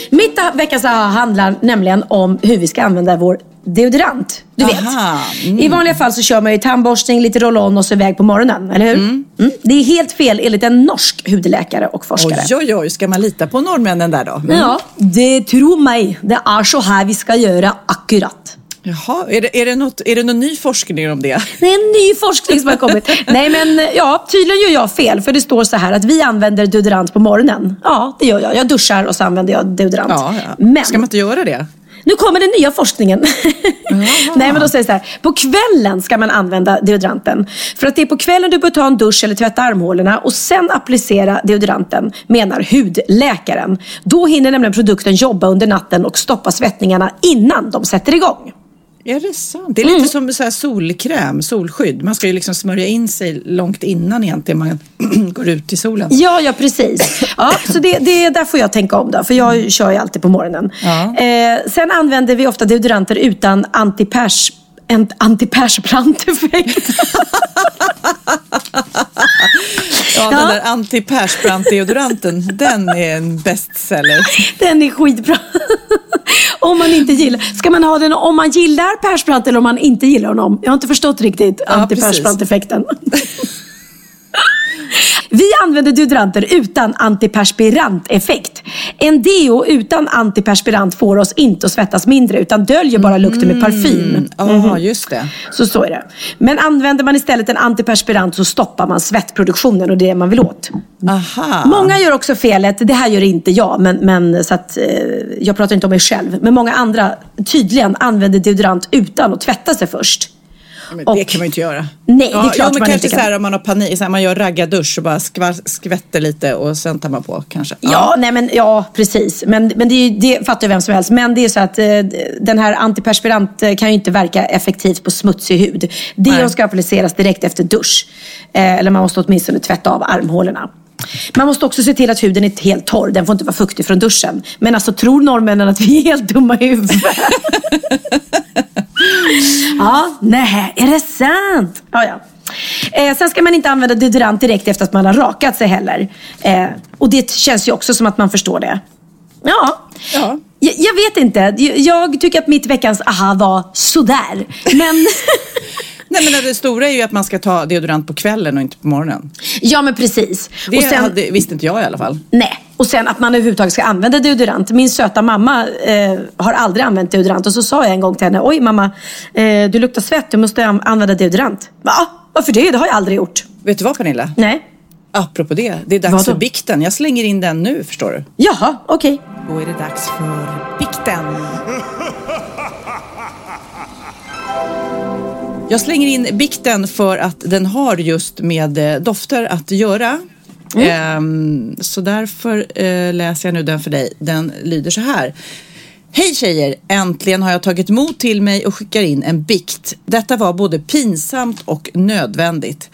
Mitt veckans aha handlar nämligen om hur vi ska använda vår deodorant. Du vet. Aha, mm. I vanliga fall så kör man ju tandborstning, lite roll-on och så iväg på morgonen. Eller hur? Mm. Det är helt fel enligt en norsk hudläkare och forskare. Oj, oj, oj, ska man lita på norrmännen där då? Mm. Ja, det tror mig. Det är så här vi ska göra akkurat. Jaha, är det, är, det något, är det någon ny forskning om det? Det är en ny forskning som har kommit. Nej men ja, tydligen gör jag fel. För det står så här att vi använder deodorant på morgonen. Ja, det gör jag. Jag duschar och så använder jag deodorant. Ja, ja. Men Ska man inte göra det? nu kommer den nya forskningen. Nej men då säger så här. På kvällen ska man använda deodoranten. För att det är på kvällen du bör ta en dusch eller tvätta armhålorna och sen applicera deodoranten, menar hudläkaren. Då hinner nämligen produkten jobba under natten och stoppa svettningarna innan de sätter igång. Är det sant? Det är lite Mm. som så solkräm, solskydd. Man ska ju liksom smörja in sig långt innan egentligen man går ut i solen. Ja, ja precis. Ja, så det, det, där får jag tänka om då, för jag kör ju alltid på morgonen. Ja. Eh, sen använder vi ofta deodoranter utan antipers en antipersbrandeffekt. Ja, den där anti-Persbrandt-deodoranten, den är en bestseller. Den är skitbra. om man inte gillar. Ska man ha den om man gillar Persbrandt eller om man inte gillar honom? Jag har inte förstått riktigt Ja, antipersbrandt-effekten. Vi använder deodoranter utan antiperspirant-effekt. En deo utan antiperspirant får oss inte att svettas mindre utan döljer bara lukten med parfym. Ja, just det. Så så är det. Men använder man istället en antiperspirant så stoppar man svettproduktionen och det är det man vill åt. Aha. Många gör också felet, det här gör inte jag, men, men så att, eh, jag pratar inte om mig själv. Men många andra tydligen använder deodorant utan att tvätta sig först. Men det kan man ju inte göra. Nej, det är klart jo, men man kanske inte kan. så här om man har panik, så här, man gör raggardusch och bara skva- skvätter lite och sen tar man på kanske. Ja, nej men, ja precis. Men, men det, är ju, det fattar ju vem som helst. Men det är så att eh, den här antiperspirant eh, kan ju inte verka effektivt på smutsig hud. Deon ska appliceras direkt efter dusch. Eh, eller man måste åtminstone tvätta av armhålorna. Man måste också se till att huden är helt torr. Den får inte vara fuktig från duschen. Men alltså tror norrmännen att vi är helt dumma i huvudet? ja, nej, är det sant? Ja, ja. Eh, sen ska man inte använda deodorant direkt efter att man har rakat sig heller. Eh, och det känns ju också som att man förstår det. Ja. Ja. Jag, jag vet inte. Jag, jag tycker att mitt veckans aha var sådär. Men... Nej men det stora är ju att man ska ta deodorant på kvällen och inte på morgonen. ja, men precis. Det och sen, hade, visste inte jag i alla fall. Nej, och sen att man överhuvudtaget ska använda deodorant. Min söta mamma eh, har aldrig använt deodorant och så sa jag en gång till henne, oj mamma, eh, du luktar svett, du måste an- använda deodorant. Va? Varför det? Det har jag aldrig gjort. Vet du vad Pernilla? Nej. Apropå det, det är dags Vadå? för bikten. Jag slänger in den nu förstår du. Jaha, okej. Då är det dags för bikten. Jag slänger in bikten för att den har just med eh, dofter att göra. Ehm, så därför eh, läser jag nu den för dig. Den lyder så här. Hej tjejer! Äntligen har jag tagit mod till mig och skickar in en bikt. Detta var både pinsamt och nödvändigt.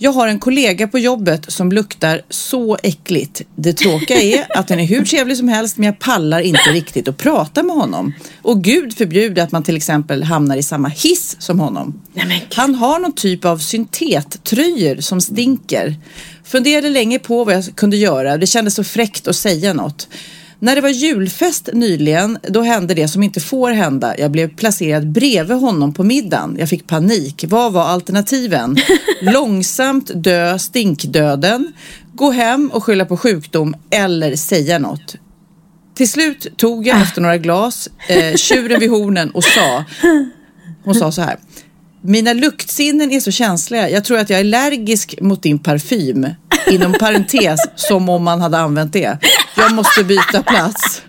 Jag har en kollega på jobbet som luktar så äckligt. Det tråkiga är att den är hur trevlig som helst men jag pallar inte riktigt att prata med honom. Och gud förbjude att man till exempel hamnar i samma hiss som honom. Han har någon typ av syntettröjor som stinker. Funderade länge på vad jag kunde göra. Det kändes så fräckt att säga något. När det var julfest nyligen, då hände det som inte får hända. Jag blev placerad bredvid honom på middagen. Jag fick panik. Vad var alternativen? Långsamt dö stinkdöden, gå hem och skylla på sjukdom eller säga något. Till slut tog jag efter några glas eh, tjuren vid hornen och sa, hon sa så här. Mina luktsinnen är så känsliga. Jag tror att jag är allergisk mot din parfym. Inom parentes, som om man hade använt det. Jag måste byta plats.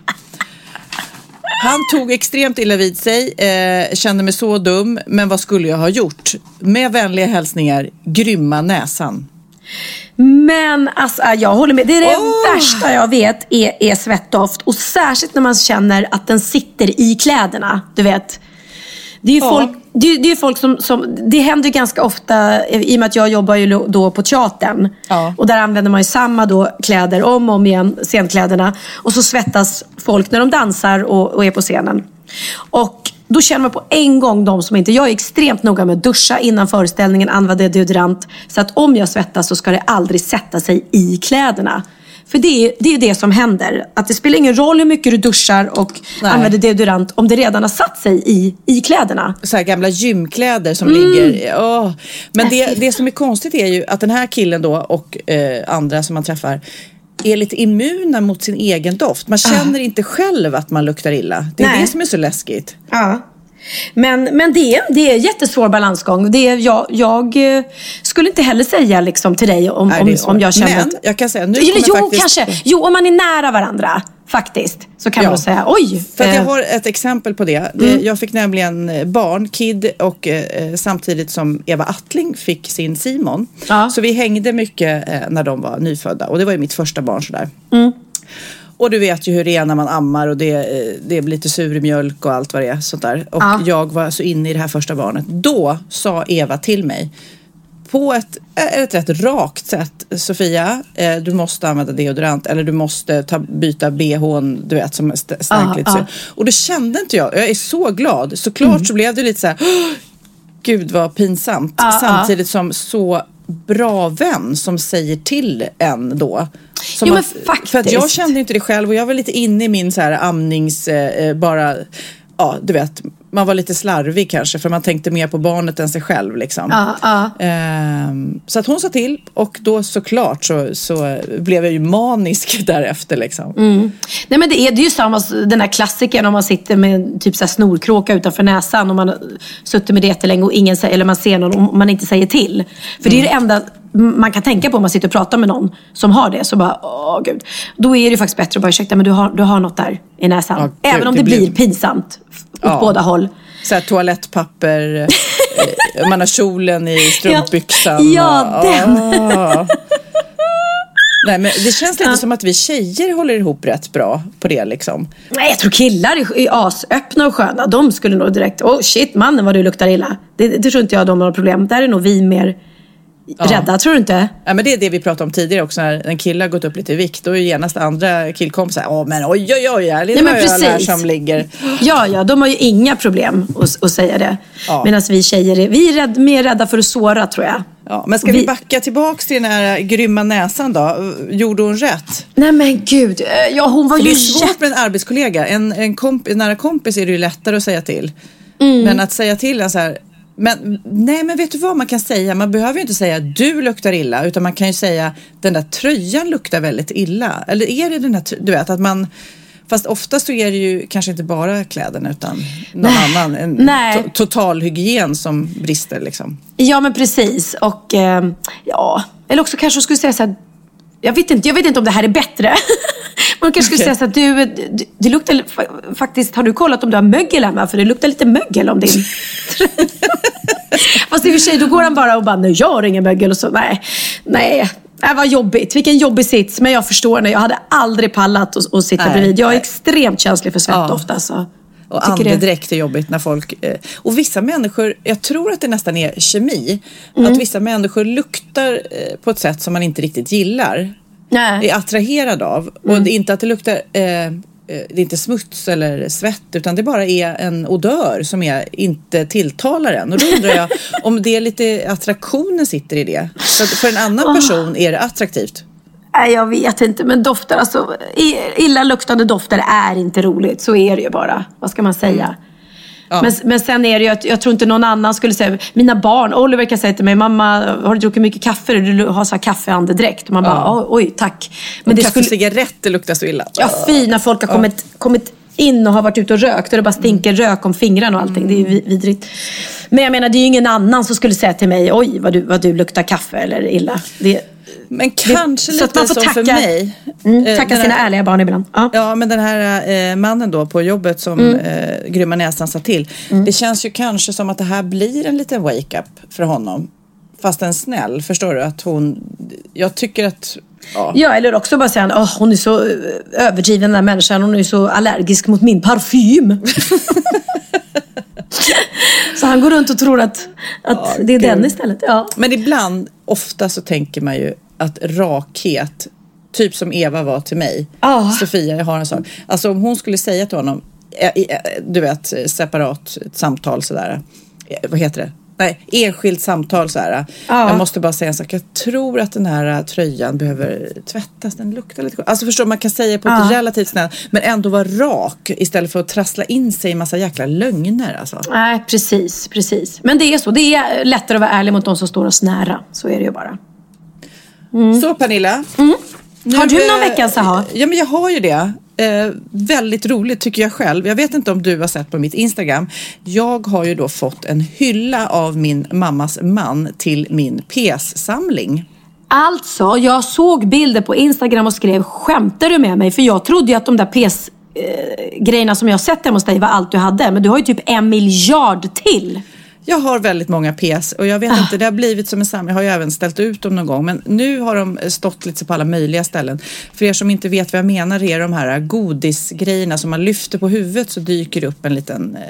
Han tog extremt illa vid sig, eh, kände mig så dum, men vad skulle jag ha gjort? Med vänliga hälsningar, grymma näsan. Men alltså, jag håller med. Det är det värsta jag vet är, är svettdoft. Och särskilt när man känner att den sitter i kläderna. Du vet. Det är ju Ja. folk, det är, det är folk som, som, det händer ganska ofta i och med att jag jobbar ju då på teatern. Ja. Och där använder man ju samma då kläder om och om igen, scenkläderna. Och så svettas folk när de dansar och, och är på scenen. Och då känner man på en gång de som inte... Jag är extremt noga med att duscha innan föreställningen, använda deodorant. Så att om jag svettas så ska det aldrig sätta sig i kläderna. För det är, det är det som händer. Att det spelar ingen roll hur mycket du duschar och Nej. använder deodorant om det redan har satt sig i, i kläderna. så här gamla gymkläder som Mm. ligger. Åh. Men det, det som är konstigt är ju att den här killen då och eh, andra som man träffar är lite immuna mot sin egen doft. Man känner inte själv att man luktar illa. Det är Nej. det som är så läskigt. Ja. Men, men det, är, det är en jättesvår balansgång. Det är, jag, jag eh, skulle inte heller säga liksom till dig om, Nej, om, jag känner Men att... jag kan säga, nu jo, faktiskt- kanske. Jo, om man är nära varandra faktiskt. Så kan Ja. man säga, oj. För jag eh, har ett exempel på det. det. Jag fick nämligen eh, barn, Kid, och eh, samtidigt som Eva Attling fick sin Simon. Ja. Så vi hängde mycket eh, när de var nyfödda och det var ju mitt första barn sådär. Mm. Och du vet ju hur det är när man ammar och det, eh, det blir lite sur mjölk och allt vad det är. Sånt där. Och Ja. jag var så inne i det här första barnet. Då sa Eva till mig på ett, eh, ett rätt rakt sätt. Sofia, eh, du måste använda deodorant eller du måste ta, byta bhn, du vet, som st- stank lite. ja. så. Och det kände inte jag. Jag är så glad. Såklart Mm. så blev det lite så här, "Åh, gud vad pinsamt. Ja, Samtidigt som så bra vän som säger till en då. Som Jo, men att- För att jag faktiskt. kände inte det själv och jag var lite inne i min så här amnings, eh, eh, bara, ja du vet, man var lite slarvig kanske för man tänkte mer på barnet än sig själv liksom. Ja, ja. Ehm, så att hon sa till och då såklart så, så blev jag ju manisk därefter liksom. Mm. Nej men det är, det är ju samma, den här klassikern om man sitter med typ så här snorkråka utanför näsan och man suttit med det jättelänge och ingen eller man ser någon och man inte säger till. För det är det enda man kan tänka på om man sitter och pratar med någon som har det. Så bara, åh gud. Då är det ju faktiskt bättre att bara, ursäkta men du har, du har något där i näsan. Ja, gud, Även om det det, blir- pinsamt åt Ja. båda håll. Så här, toalettpapper man har kjolen i strumpbyxan. Ja, och, den. Ah. Nej, men det känns lite som att vi tjejer håller ihop rätt bra på det liksom. Nej, jag tror killar är asöppna och sköna. De skulle nog direkt, oh shit mannen vad du luktar illa. Det, det tror inte jag de har problem. Där är nog vi mer rädda, tror du inte? Ja, men det är det vi pratade om tidigare också. När en kille har gått upp lite i vikt, då är genast andra killkompisar, åh men oj oj oj, här är Ja, men öl här som ligger. Ja, ja, de har ju inga problem att, att säga det. Ja. Medan vi tjejer är, vi är rädd, mer rädda för att såra tror jag. Ja, men ska vi, Vi- backa tillbaks till den här grymma näsan då? Gjorde hon rätt? Nej men gud, eh, ja hon var För det ju är svårt med en arbetskollega. En, en, komp, en nära kompis är det ju lättare att säga till. Men att säga till en så här, men, nej men vet du vad man kan säga? Man behöver ju inte säga du luktar illa utan man kan ju säga den där tröjan luktar väldigt illa. Eller är det den där, tr- du vet att man Fast ofta så är det ju kanske inte bara kläderna utan någon Nej. annan. En Nej. to- totalhygien som brister liksom. Ja men precis och eh, ja, eller också kanske hon skulle säga så här, jag vet inte, jag vet inte om det här är bättre. Hon kanske skulle säga så här, du, du, det luktar fa- faktiskt, har du kollat om du har mögel hemma? För det luktar lite mögel om din Fast i och för sig, då går han bara och bara, nej jag har ingen mögel och så, nej, nej. Det var jobbigt, vilken jobbig sits. Men jag förstår henne, jag hade aldrig pallat att, att sitta Nej, bredvid. Jag är nej. extremt känslig för svettdoft Ja. alltså. Och andedräkt är jobbigt när folk... Eh, och vissa människor, jag tror att det nästan är kemi, Mm. att vissa människor luktar eh, på ett sätt som man inte riktigt gillar. Nej. Är attraherad av. Mm. Och det är inte att det luktar, eh, eh, det är inte smuts eller svett utan det bara är en odör som är, inte tilltalar en. Och då undrar jag om det är lite attraktionen sitter i det. Så för en annan person är det attraktivt. Nej, jag vet inte. Men dofter, alltså illaluktande dofter är inte roligt. Så är det ju bara. Vad ska man säga? Ja. Men, men sen är det ju att jag tror inte någon annan skulle säga, mina barn, Oliver kan säga till mig, mamma har du druckit mycket kaffe? Du har så här kaffeandedräkt. Och man bara, Ja. "Oj, tack. Men Men det och skulle, cigaretter luktar så illa. ja fy när folk har kommit, kommit in och har varit ute och rökt och det bara stinker rök om fingrarna och allting. Det är ju vi- vidrigt. Men jag menar, det är ju ingen annan som skulle säga till mig, oj vad du, vad du luktar kaffe eller illa. Det, Men kanske så lite att man får som för tacka- mig. mm, Eh, tacka den sina här- ärliga barn ibland. Ja. Ja, men den här eh, mannen då på jobbet som Mm. eh, grymma näsan sa till. Det känns ju kanske som att det här blir en liten wake-up för honom. Fast en snäll, förstår du? Att hon, jag tycker att, ja. Ja, eller också bara säga att hon är så eh, överdriven den här människan. Hon är så allergisk mot min parfym. så han går runt och tror att, att det är den istället. Ja. Men ibland, ofta så tänker man ju att rakhet, typ som Eva var till mig. Ja. Sofia, jag har en sak. Alltså om hon skulle säga till honom, eh, eh, du vet, separat samtal sådär. Eh, Vad heter det? Nej, enskilt samtal sådär. Ja. Jag måste bara säga en sak. Jag tror att den här eh, tröjan behöver tvättas. Den luktar lite. Alltså förstår du, man kan säga på ett Ja. relativt snällt, men ändå vara rak istället för att trassla in sig i massa jäkla lögner alltså. Nej, precis, precis. Men det är så. Det är lättare att vara ärlig mot de som står oss nära. Så är det ju bara. Så Pernilla. Mm. Har du någon eh, veckans aha? Ja, men jag har ju det. Eh, väldigt roligt tycker jag själv. Jag vet inte om du har sett på mitt Instagram. Jag har ju då fått en hylla av min mammas man till min PS-samling. Alltså, jag såg bilder på Instagram och skrev skämtar du med mig? För jag trodde ju att de där PS eh, grejerna som jag sett hemma hos dig var allt du hade. Men du har ju typ en miljard till. Jag har väldigt många PS och jag vet inte, det har blivit som en samling. Jag har ju även ställt ut dem någon gång, men nu har de stått lite på alla möjliga ställen. För er som inte vet vad jag menar är de här godisgrejerna som man lyfter på huvudet så dyker det upp en liten eh,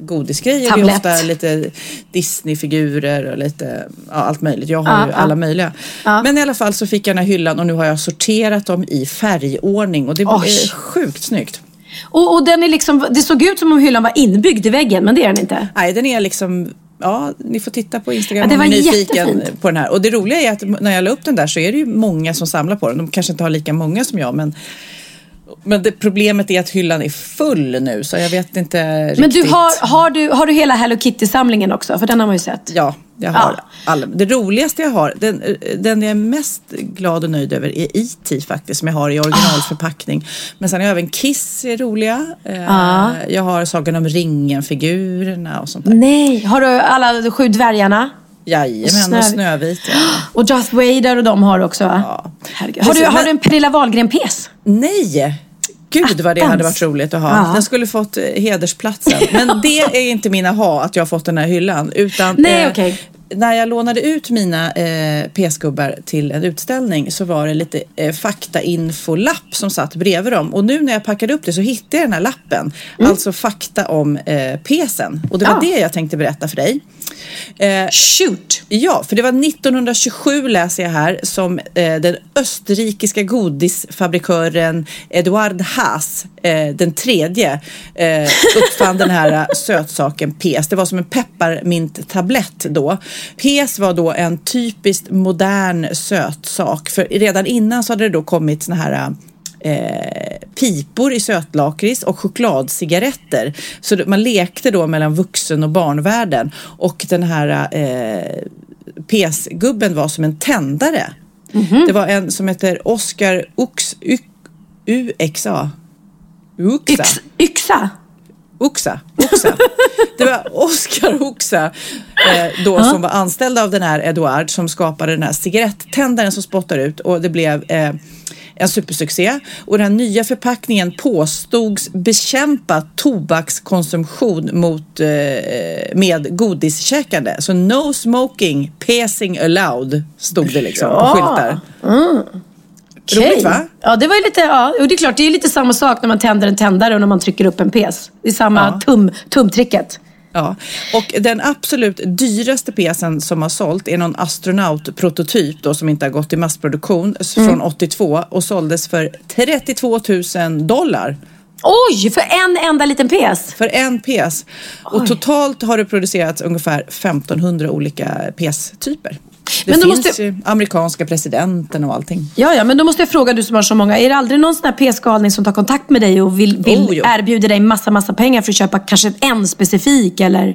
godisgrej. Och det är Tablett. ofta lite Disney-figurer och lite ja, allt möjligt. Jag har Ja, ju ja. alla möjliga. Ja. Men i alla fall så fick jag den här hyllan och nu har jag sorterat dem i färgordning och det Oj. är sjukt snyggt. Och, och den är liksom, det såg ut som om hyllan var inbyggd i väggen, men det är den inte. Nej, den är liksom Ja, ni får titta på Instagram Ja, det om var ni är nyfiken jättefint. på den här. Och det roliga är att när jag la upp den där så är det ju många som samlar på den. De kanske inte har lika många som jag, men men det, problemet är att hyllan är full nu så jag vet inte Men riktigt. du har, har, du, har du hela Hello Kitty-samlingen också? För den har man ju sett. Ja, jag har Ja. alla. Det roligaste jag har, den, den jag är mest glad och nöjd över är E.T. faktiskt som jag har i originalförpackning. Men sen har jag även Kiss är roliga. Ja. Jag har Sagan om ringen-figurerna och sånt där. Nej, har du alla de sju dvärgarna? Jajamän, och Snö- Snövit. Ja. Och Darth Vader och de har också va? Ja. Herregud. Har, du, har du en Pernilla Wahlgren-pjäs? Nej! Gud vad det hade varit roligt att ha. Ja. Den skulle fått eh, hedersplatsen. Men det är inte min aha att jag har fått den här hyllan. Utan, Nej, eh, okej. När jag lånade ut mina eh, PS-gubbar till en utställning så var det lite eh, faktainfolapp som satt bredvid dem. Och nu när jag packade upp det så hittade jag den här lappen. Alltså fakta om eh, PSen. Och det var Ja. det jag tänkte berätta för dig. Eh, Shoot! Ja, för det var 1927 läser jag här som eh, den österrikiska godisfabrikören Eduard Haas, eh, den tredje, eh, uppfann den här eh, sötsaken PS. Det var som en pepparminttablett då. PS var då en typiskt modern sötsak, för redan innan så hade det då kommit såna här eh, pipor i sötlakrits och chokladcigaretter. Så man lekte då mellan vuxen och barnvärlden och den här eh, PS-gubben var som en tändare. Det var en som heter Oscar Ux, U, UXA. Uxa. Yx, yxa? Oxa. Oxa. Det var Oscar Oxa eh, då som var anställd av den här Eduard som skapade den här cigarettändaren som spottar ut och det blev eh, en supersuccé. Och den här nya förpackningen påstods bekämpa tobakskonsumtion mot, eh, med godiskäkande. Så no smoking, passing allowed stod det liksom på skyltar. Roligt, va? Ja, det var ju lite, ja, och det är klart, det är lite samma sak när man tänder en tändare och när man trycker upp en pes. Det är samma Ja. tum, tumtricket. Ja, och den absolut dyraste pjäsen som har sålt är någon astronautprototyp då som inte har gått i massproduktion Mm. från 82 och såldes för 32 000 dollar Oj, för en enda liten pes? för en pjäs. Och totalt har det producerats ungefär 1500 olika pjästyper. Det Men finns måste- ju amerikanska presidenten och allting. Ja, ja, men då måste jag fråga du som har så många. Är det aldrig någon sån här PS-galning som tar kontakt med dig och vill, vill Oh, jo. erbjuda dig massa, massa pengar för att köpa kanske en specifik eller?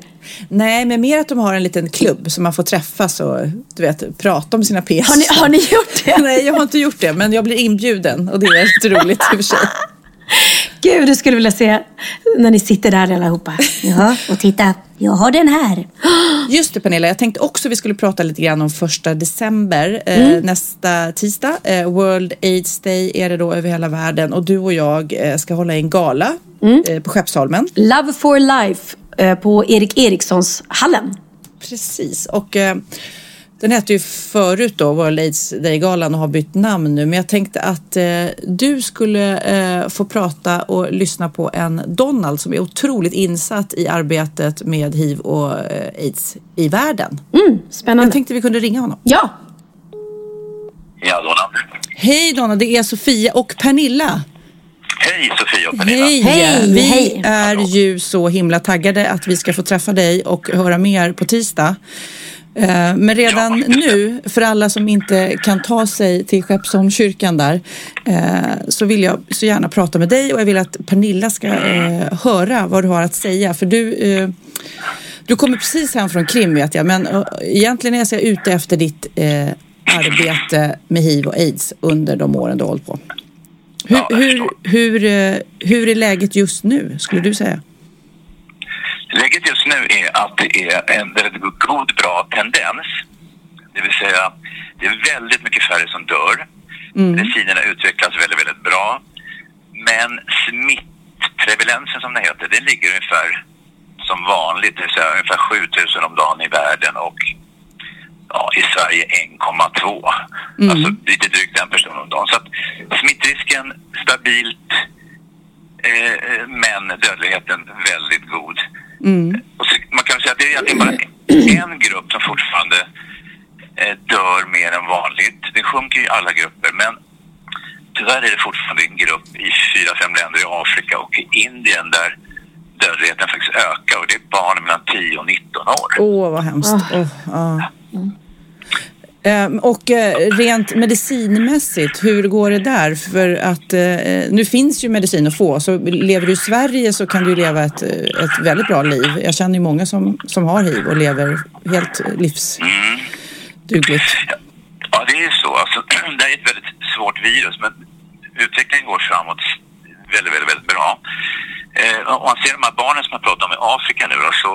Nej, men mer att de har en liten klubb som man får träffas och du vet, prata om sina pjäser. Har ni, har ni gjort det? Nej, jag har inte gjort det, men jag blir inbjuden och det är lite roligt i och för sig. Gud, du skulle vilja se när ni sitter där allihopa. Ja, och titta, jag har den här. Just det Pernilla, jag tänkte också vi skulle prata lite grann om första december eh, Mm. nästa tisdag. Eh, World AIDS Day är det då över hela världen och du och jag eh, ska hålla en gala Mm. eh, på Skeppsholmen. Love for life eh, på Erik Erikssons hallen. Precis, och eh, den hette ju förut då World AIDS Day-galan och har bytt namn nu. Men jag tänkte att eh, du skulle eh, få prata och lyssna på en Donald som är otroligt insatt i arbetet med hiv och eh, aids i världen. Mm, spännande. Jag tänkte vi kunde ringa honom. Ja, Ja, Donald. Hej Donna, det är Sofia och Pernilla. Hej Sofia och Pernilla. Hej! Hej, Vi hej. är ju så himla taggade att vi ska få träffa dig och höra mer på tisdag. Eh, Men redan nu, för alla som inte kan ta sig till Skeppsholmskyrkan där, eh, så vill jag så gärna prata med dig och jag vill att Pernilla ska eh, höra vad du har att säga. För du, du kommer precis hem från Krim vet jag, men egentligen är jag ute efter ditt arbete med hiv och aids under de åren du har hållit på. Hur, hur, hur, hur är läget just nu, skulle du säga? Läget just nu är att det är en väldigt god, bra tendens. Det vill säga, det är väldigt mycket färre som dör. Medicinerna utvecklas väldigt, väldigt bra. Men smittprevalensen som det heter, det ligger ungefär som vanligt, det vill säga ungefär 7000 om dagen i världen och ja, i Sverige 1,2. Alltså lite drygt en person om dagen. Så att smittrisken stabilt, eh, men dödligheten väldigt god. Så, man kan säga att det är egentligen bara en grupp som fortfarande eh, dör mer än vanligt. Det sjunker i alla grupper, men tyvärr är det fortfarande en grupp i fyra, fem länder i Afrika och i Indien där dödligheten faktiskt ökar och det är barn mellan 10 och 19 år. Åh, vad hemskt. Åh, ja. Ehm, Och eh, rent medicinmässigt, hur går det där? För att eh, nu finns ju medicin att få, så lever du i Sverige så kan du leva ett, eh, ett väldigt bra liv. Jag känner ju många som, som har hiv och lever helt livsdugligt. Ja, det är ju så. Alltså, det är ett väldigt svårt virus, men utvecklingen går framåt väldigt, väldigt, väldigt bra. Eh, och man ser de här barnen som jag pratar om i Afrika nu då, så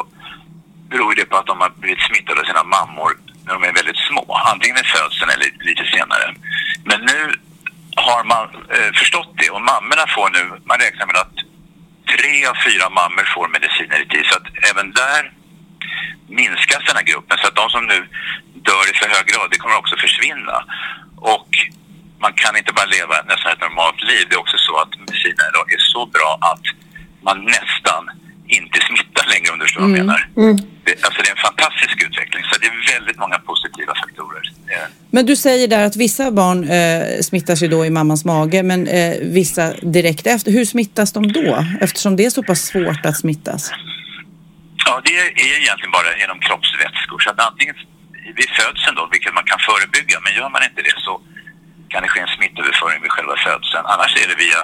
beror det på att de har blivit smittade av sina mammor när de är väldigt små. Antingen vid födseln eller lite senare. Men nu har man eh, förstått det. Och mammorna får nu, man räknar med att tre av fyra mammor får mediciner i tid. Så att även där minskas den här gruppen. Så att de som nu dör i för hög grad, det kommer också försvinna. Och man kan inte bara leva nästan ett normalt liv. Det är också så att mediciner idag är så bra att man nästan inte smittar längre om du förstår vad jag menar. Det, alltså det är en fantastisk utveckling. Så det är väldigt många positiva faktorer. Men du säger där att vissa barn eh, smittas ju då i mammans mage men eh, vissa direkt efter. Hur smittas de då? Eftersom det är så pass svårt att smittas. Ja, det är egentligen bara genom kroppsvätskor. Så att antingen vid födseln då, vilket man kan förebygga, men gör man inte det så kan det ske en smittöverföring vid själva födseln. Annars är det via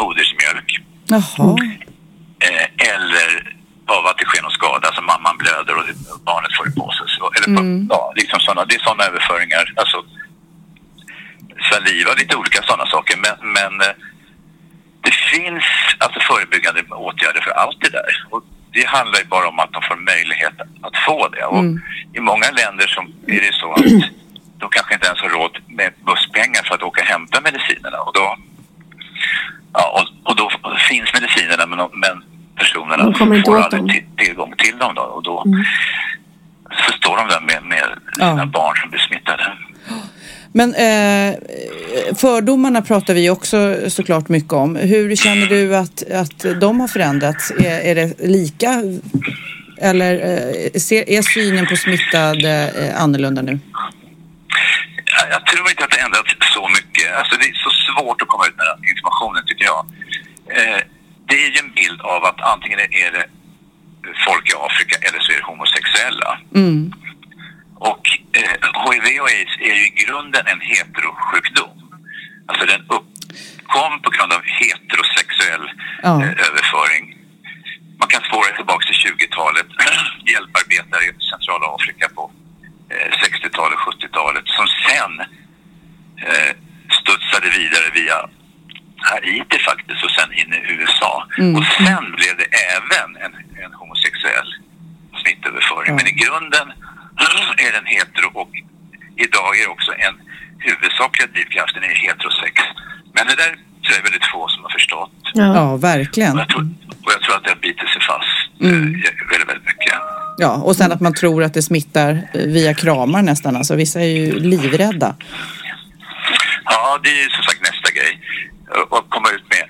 modersmjölk Jaha. Eh, eller av att det sker någon skada, alltså mamman blöder och barnet får det på sig. Så, eller på, Mm. ja, liksom såna, det är sådana överföringar, alltså saliva, lite olika sådana saker. Men, men eh, det finns alltså förebyggande åtgärder för allt det där. Och det handlar ju bara om att de får möjlighet att få det. Och Mm. i många länder så är det så att de kanske inte ens har råd med busspengar för att åka och hämta medicinerna. Och då, ja, och, och då finns medicinerna men, men personerna De kommer inte får åt aldrig tillgång till dem. Då, och då Mm. så står de där med, med sina Ja. barn som blir smittade. Men eh, fördomarna pratar vi också såklart mycket om. Hur känner du att, att de har förändrats? Är, är det lika? Eller eh, är synen på smittade eh, annorlunda nu? Jag, jag tror inte att det ändrats så mycket. Alltså det är så svårt att komma ut med den informationen tycker jag. Eh, det är ju en bild av att antingen är det folk i Afrika eller så är det homosexuella. Mm. Och eh, HIV och aids är ju i grunden en heterosjukdom. Alltså den uppkom på grund av heterosexuell Ja. eh, överföring. Man kan spåra tillbaka till 20-talet. Hjälparbetare i centrala Afrika på eh, 60-talet, 70-talet som sen eh, studsade vidare via Haiti faktiskt och sen in i USA. Mm. Och sen blev det även en, en homosexuell smittöverföring. Men i grunden är den hetero och idag är det också en huvudsakliga drivkraften är heterosex. Men det där tror jag är väldigt få som har förstått. Ja, verkligen. Och jag tror, och jag tror att det har bitit sig fast Mm. eh, väldigt, väldigt mycket. Ja, och sen att man tror att det smittar eh, via kramar nästan. Alltså, vissa är ju livrädda. Ja, det är ju som sagt nästa grej. Och- Och komma ut med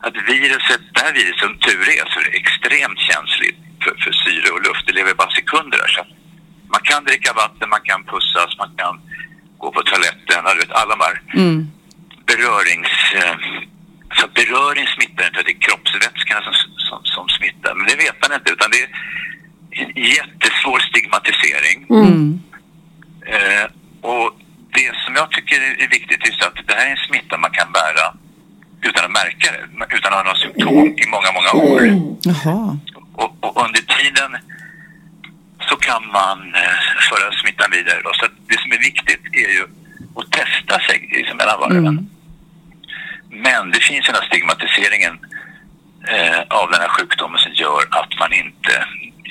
att viruset, det här viruset som tur är så är det extremt känsligt för, för syre och luft. Det lever bara sekunder där. Så att man kan dricka vatten, man kan pussas, man kan gå på toaletten. vet, Alla de här Mm. berörings... Eh, så att beröring smittar inte, det är kroppsvätskorna som, som, som smittar. Men det vet man inte, utan det är en jättesvår stigmatisering. Mm. Eh, och det som jag tycker är viktigt är att det här är en smitta man kan bära utan att märka det, utan att ha några symptom i många, många år. Jaha. Och, och under tiden så kan man eh, föra smittan vidare. Då. Så det som är viktigt är ju att testa sig liksom mellan varven. Mm. Men det finns den här stigmatiseringen eh, av den här sjukdomen som gör att man inte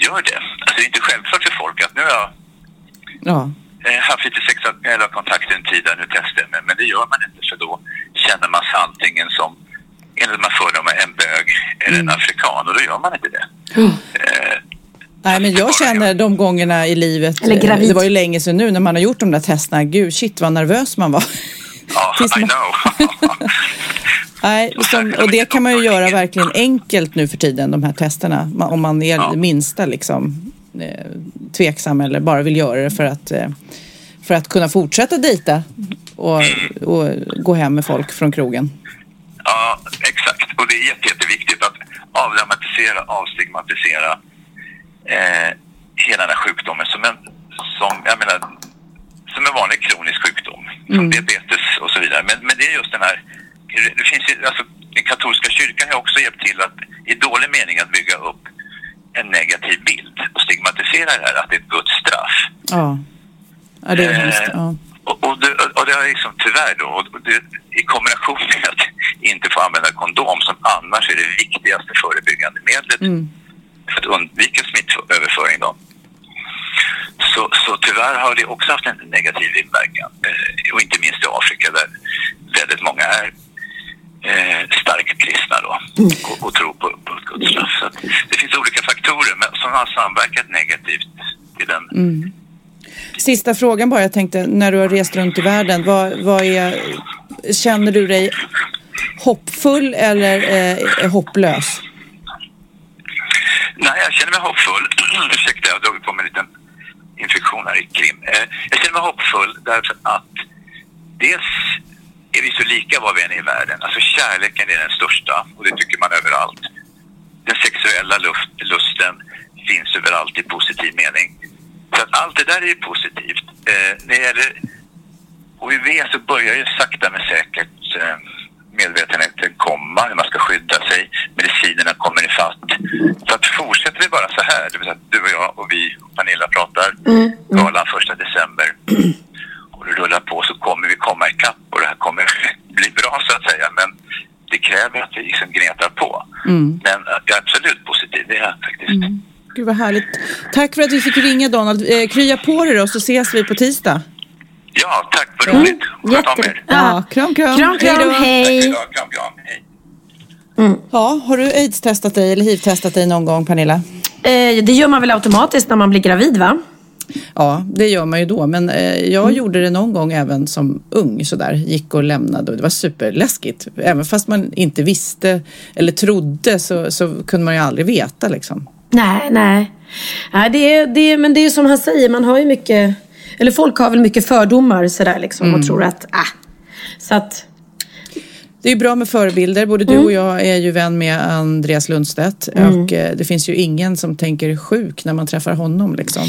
gör det. Alltså det är inte självklart för folk att nu har jag Ja. eh, haft lite sexuella kontakter en tid nu testar jag mig. Men det gör man inte för då känner man sig antingen som enligt de här fördomarna en bög eller Mm. en afrikan och då gör man inte det. Eh, Nej, men jag känner de gångerna i livet, Eller gravid. det var ju länge sedan nu när man har gjort de där testerna, gud shit vad nervös man var. ja, I man- know. Nej, som, och det kan man ju göra verkligen enkelt nu för tiden, de här testerna. Om man är det minsta liksom, eh, tveksam eller bara vill göra det för att, eh, för att kunna fortsätta dejta och, och gå hem med folk från krogen. Ja, exakt. Och det är jätte, jätteviktigt att avdramatisera, avstigmatisera eh, hela den här sjukdomen som en, som, jag menar, som en vanlig kronisk sjukdom. Som Mm. diabetes och så vidare. Men, men det är just den här, det finns ju, alltså den katolska kyrkan har också hjälpt till att i dålig mening att bygga upp en negativ bild och stigmatisera det här att det är ett Guds straff. Ja, ja det är hemskt. Ja. Och, och, det, och det har liksom tyvärr då, och det, i kombination med att inte få använda kondom som annars är det viktigaste förebyggande medlet Mm. för att undvika smittöverföring då. Så, så tyvärr har det också haft en negativ inverkan. Eh, och inte minst i Afrika där väldigt många är eh, och, och tro på, på. Så att det finns olika faktorer men, som har samverkat negativt till den. Mm. Sista frågan bara, jag tänkte när du har rest runt i världen, vad, vad är, känner du dig hoppfull eller eh, hopplös? Nej, jag känner mig hoppfull. Ursäkta, jag har dragit på mig en liten infektion här i krim. Eh, jag känner mig hoppfull därför att dels är vi så lika var vi än är i världen. Alltså kärleken är den största och det tycker man överallt. Den sexuella luft, lusten finns överallt i positiv mening. Så att allt det där är ju positivt. Eh, när det gäller HIV så börjar ju sakta men säkert eh, medvetenheten komma, hur man ska skydda sig. Medicinerna kommer ifatt. Så att fortsätter vi bara så här, det vill säga att du och jag och vi och Pernilla pratar Mm. galan första december och det rullar på så kommer vi komma ikapp och det här kommer bli bra så att säga. Men det kräver att vi liksom gnetar på. Mm. Men jag är absolut positiv, det är jag faktiskt. Gud vad härligt. Tack för att vi fick ringa Donald. Eh, krya på dig då så ses vi på tisdag. Ja, tack, vad roligt. Sköt om er. Ja, kram kram. Kram, kram, då. hej. Tack idag, kram, kram. Hej. Ja, har du aids-testat dig eller hiv-testat dig någon gång Pernilla? Eh, det gör man väl automatiskt när man blir gravid va? Ja, det gör man ju då. Men eh, jag gjorde det någon gång även som ung sådär. Gick och lämnade och det var superläskigt. Även fast man inte visste eller trodde så, så kunde man ju aldrig veta liksom. Nej, nej. nej det är, det är, men det är som han säger, man har ju mycket, eller folk har väl mycket fördomar sådär liksom och tror att, ah. Så att, Det är bra med förebilder. Både du och jag är ju vän med Andreas Lundstedt. Och eh, det finns ju ingen som tänker sjuk när man träffar honom liksom.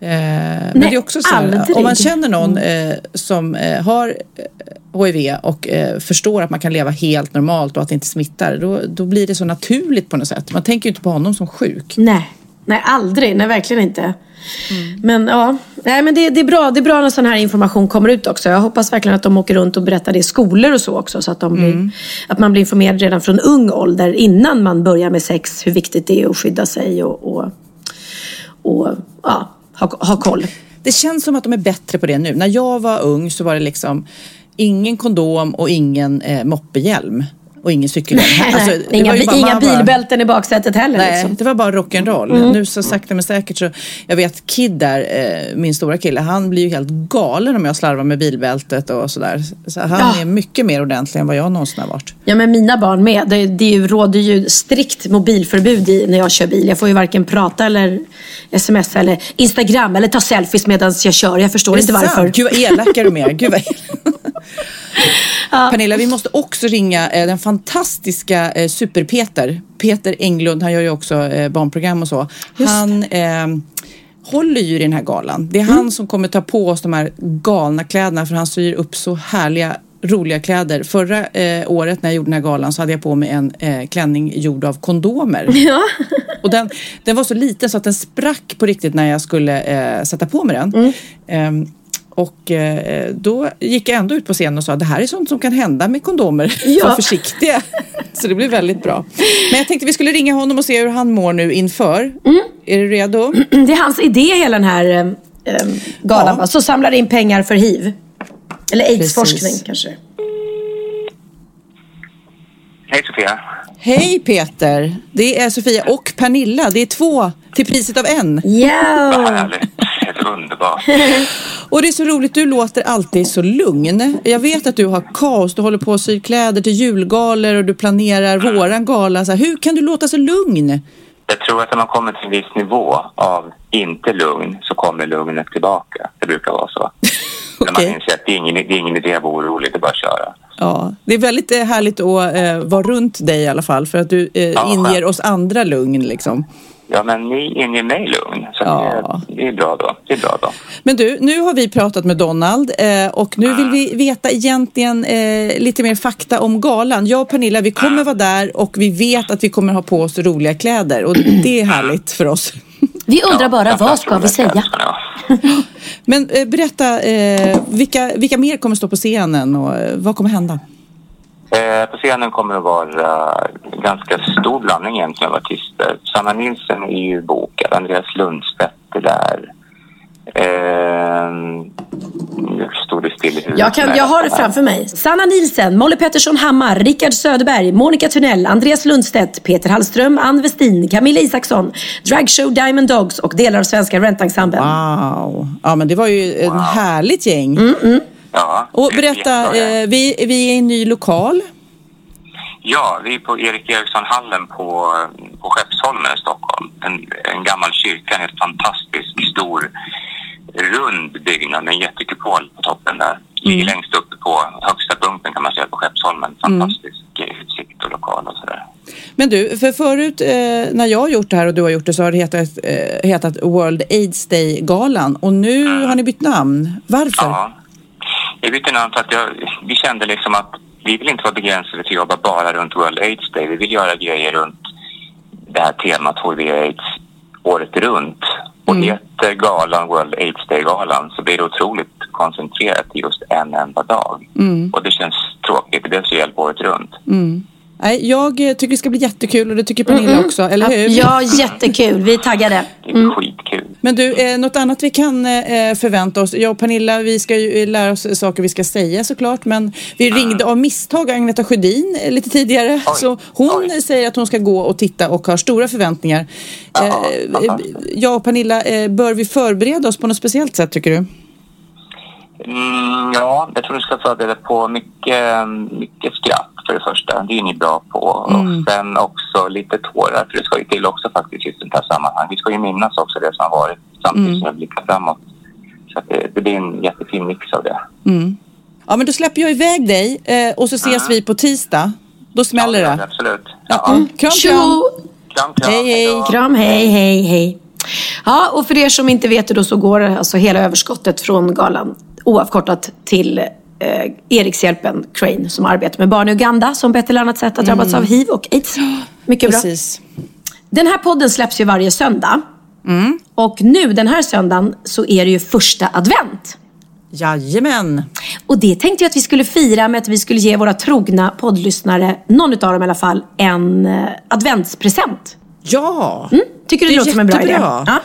Eh, men det är också så här, om man känner någon eh, som eh, har eh, HIV och eh, förstår att man kan leva helt normalt och att det inte smittar, då, då blir det så naturligt på något sätt. Man tänker ju inte på honom som sjuk. nej. Nej, aldrig. Nej, verkligen inte. Men ja, nej men det, det, är bra, det är bra när sån här information kommer ut också. Jag hoppas verkligen att de åker runt och berättar det i skolor och så också. Så att, de blir, att man blir informerad redan från ung ålder innan man börjar med sex. Hur viktigt det är att skydda sig och, och, och ja, ha, ha koll. Det känns som att de är bättre på det nu. När jag var ung så var det liksom ingen kondom och ingen eh, moppehjälm. Och ingen cykelhjälm. Alltså, inga inga bara- bilbälten i baksätet heller. Nej, liksom. det var bara rock'n'roll. Mm. Nu så sakta men säkert så, jag vet Kid där, eh, min stora kille, han blir ju helt galen om jag slarvar med bilbältet och sådär. Så han Ja. är mycket mer ordentlig än vad jag någonsin har varit. Ja men mina barn med. Det, det råder ju strikt mobilförbud i, när jag kör bil. Jag får ju varken prata eller smsa eller Instagram eller ta selfies medan jag kör. Jag förstår inte varför. sant? Gud vad elaka de är. Gud vad Pernilla, vi måste också ringa eh, den fantastiska eh, Super-Peter. Peter Englund, han gör ju också eh, barnprogram och så. Han eh, håller ju i den här galan. Det är han som kommer ta på oss de här galna kläderna för han syr upp så härliga roliga kläder. Förra eh, året när jag gjorde den här galan så hade jag på mig en eh, klänning gjord av kondomer. Ja. Och den, den var så liten så att den sprack på riktigt när jag skulle eh, sätta på mig den. Ehm, och eh, då gick jag ändå ut på scenen och sa det här är sånt som kan hända med kondomer. Ja. Var försiktiga. så det blev väldigt bra. Men jag tänkte vi skulle ringa honom och se hur han mår nu inför. Är du redo? Det är hans idé hela den här eh, eh, galan. va? Så samlar in pengar för hiv. Eller aidsforskning kanske. Hej Sofia. Hej Peter! Det är Sofia och Pernilla. Det är två till priset av en. Vad Ja. härligt. Helt underbart. Och det är så roligt, du låter alltid så lugn. Jag vet att du har kaos, du håller på att sy kläder till julgalor och du planerar våran gala. Så här, hur kan du låta så lugn? Jag tror att när man kommer till en viss nivå av inte lugn så kommer lugnet tillbaka. Det brukar vara så. När man inser att det är ingen, det är ingen idé att vara orolig, det är bara att köra. Ja, det är väldigt eh, härligt att eh, vara runt dig i alla fall för att du eh, Ja, inger skönt. oss andra lugn liksom. Ja, men ni inger mig lugn. Så Ja. det, det är bra då. Det är bra då. Men du, nu har vi pratat med Donald eh, och nu vill vi veta egentligen eh, lite mer fakta om galan. Jag och Pernilla, vi kommer vara där och vi vet att vi kommer ha på oss roliga kläder och det är härligt för oss. Vi undrar bara, vad ska vi säga? Ja. Men eh, berätta, eh, vilka, vilka mer kommer stå på scenen och eh, vad kommer hända? Eh, på scenen kommer det att vara ganska stor blandning egentligen av artister. Sanna Nilsson är ju bokad, Andreas Lundstedt är där. Eh, hur står det still i huvudet. Jag, kan, jag har det framför mig. Sanna Nilsen, Molly Pettersson Hammar, Rickard Söderberg, Monica Tunnell, Andreas Lundstedt, Peter Hallström, Ann Westin, Camilla Isaksson, Dragshow Diamond Dogs och delar av Svenska Rentensemblen. Wow. Ja, men det var ju ett härligt gäng. Mm, Ja, Och berätta, eh, vi, vi är i en ny lokal. Ja, vi är på Erik Eriksson-hallen på, på Skeppsholmen i Stockholm. En, en gammal kyrka, en helt fantastisk stor rund byggnad med en jättekupol på toppen där. Ligger längst uppe på högsta punkten kan man säga på Skeppsholmen. Fantastisk utsikt och lokal och sådär. Men du, för förut eh, när jag har gjort det här och du har gjort det så har det hetat, eh, hetat World AIDS Day-galan och nu har ni bytt namn. Varför? Ja. Bytte namn för att jag, vi kände liksom att vi vill inte vara begränsade till att jobba bara runt World AIDS Day. Vi vill göra grejer runt det här temat HIV-AIDS året runt. Och heter galan World AIDS Day-galan så blir det otroligt koncentrerat till just en enda dag. Mm. Och det känns tråkigt. Det behövs hjälp året runt. Mm. Nej, jag eh, tycker det ska bli jättekul och det tycker Pernilla Mm, mm. också, eller hur? Ja, jättekul. Vi är taggade. Mm. Skitkul. Men du, eh, något annat vi kan eh, förvänta oss? Jag och Pernilla, vi ska ju lära oss saker vi ska säga såklart, men vi ringde av misstag Agneta Sjödin eh, lite tidigare, så hon säger att hon ska gå och titta och har stora förväntningar. Eh, eh, jag och Pernilla, bör vi förbereda oss på något speciellt sätt tycker du? Mm, ja, jag tror du ska förbereda på mycket, mycket skratt för det första. Det är ni bra på. Mm. Och sen också lite tårar, för det ska ju till också faktiskt i sånt här sammanhang. Vi ska ju minnas också det som har varit samtidigt Mm. som vi blickar framåt. Så att det, det blir en jättefin mix av det. Mm. Ja, men då släpper jag iväg dig eh, och så ses vi på tisdag. Då smäller Ja, det. absolut. Ja. Mm. Kram, kram. Kram, kram. Hej, hej. Kram, hej, hej, hej. Ja, och för er som inte vet det då så går alltså hela överskottet från galan oavkortat till eh, Erikshjälpen Crane som arbetar med barn i Uganda som på ett eller annat sätt har drabbats Mm. av hiv och aids. Mycket bra. Precis. Den här podden släpps ju varje söndag. Mm. Och nu den här söndagen så är det ju första advent. Jajamän. Och det tänkte jag att vi skulle fira med att vi skulle ge våra trogna poddlyssnare, någon utav dem i alla fall, en eh, adventspresent. Ja! Mm, tycker du det, Det låter som en bra idé? Ja.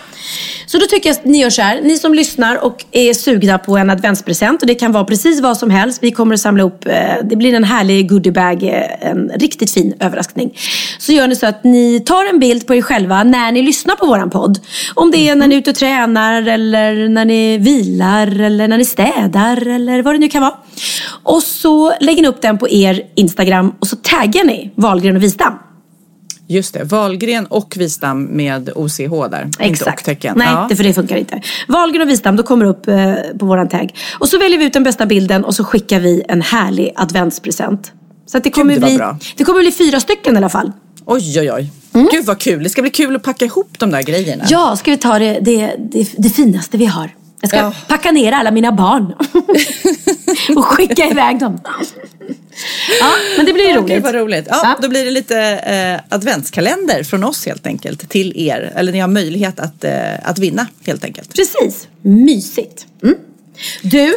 Så då tycker jag att ni gör så här. Ni som lyssnar och är sugna på en adventspresent och det kan vara precis vad som helst. Vi kommer att samla upp, eh, det blir en härlig goodiebag, eh, en riktigt fin överraskning. Så gör ni så att ni tar en bild på er själva när ni lyssnar på våran podd. Om det är när ni är ute och tränar eller när ni vilar eller när ni städar eller vad det nu kan vara. Och så lägger ni upp den på er Instagram och så taggar ni Wahlgren och Wistam. Just det, Valgren och Wistam med OCH där. Inte Exakt. och-tecken. Nej, Ja. det, för det funkar inte. Wahlgren och Wistam, då kommer upp eh, på våran tagg. Och så väljer vi ut den bästa bilden och så skickar vi en härlig adventspresent. Så det kommer, Gud, bli, bra. det kommer bli fyra stycken i alla fall. Oj, oj, oj. Gud vad kul. Det ska bli kul att packa ihop de där grejerna. Ja, ska vi ta det, det, det, det finaste vi har. Jag ska Ja. packa ner alla mina barn. och skicka iväg dem. Ja, men det blir ju Okej, roligt. vad roligt. Ja, Då blir det lite eh, adventskalender från oss helt enkelt till er. Eller ni har möjlighet att, eh, att vinna helt enkelt. Precis. Mysigt. Mm. Du,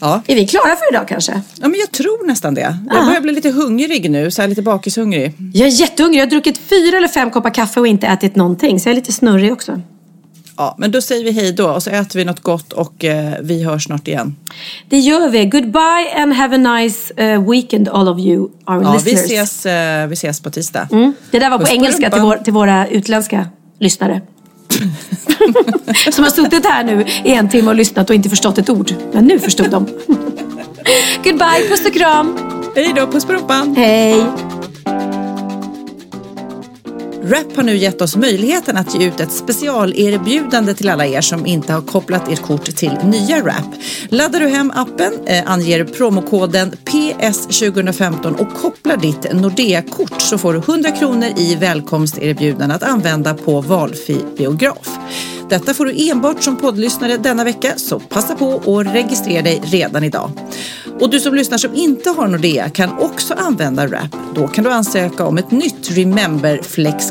Ja. är vi klara för idag kanske? ja, men jag tror nästan det. Jag Ja. börjar bli lite hungrig nu, så här lite bakishungrig. Jag är jättehungrig. Jag har druckit fyra eller fem koppar kaffe och inte ätit någonting. Så jag är lite snurrig också. Ja, men då säger vi hej då och så äter vi något gott och eh, vi hörs snart igen. Det gör vi. Goodbye and have a nice eh, weekend all of you, our Ja, vi listeners. ses, eh, vi ses på tisdag. Mm. Det där var på Puss på engelska till, vår, till våra utländska lyssnare. Som har suttit här nu i en timme och lyssnat och inte förstått ett ord. Men nu förstod de. Goodbye, puss och kram. Hej då, puss på rumpan. Hej. Rap har nu gett oss möjligheten att ge ut ett specialerbjudande till alla er som inte har kopplat ert kort till nya Rap. Laddar du hem appen, eh, anger promokoden PS2015 och kopplar ditt Nordea-kort så får du 100 kronor i välkomsterbjudande att använda på valfri biograf. Detta får du enbart som poddlyssnare denna vecka, så passa på och registrera dig redan idag. Och du som lyssnar som inte har Nordea kan också använda Rap. Då kan du ansöka om ett nytt Remember Flex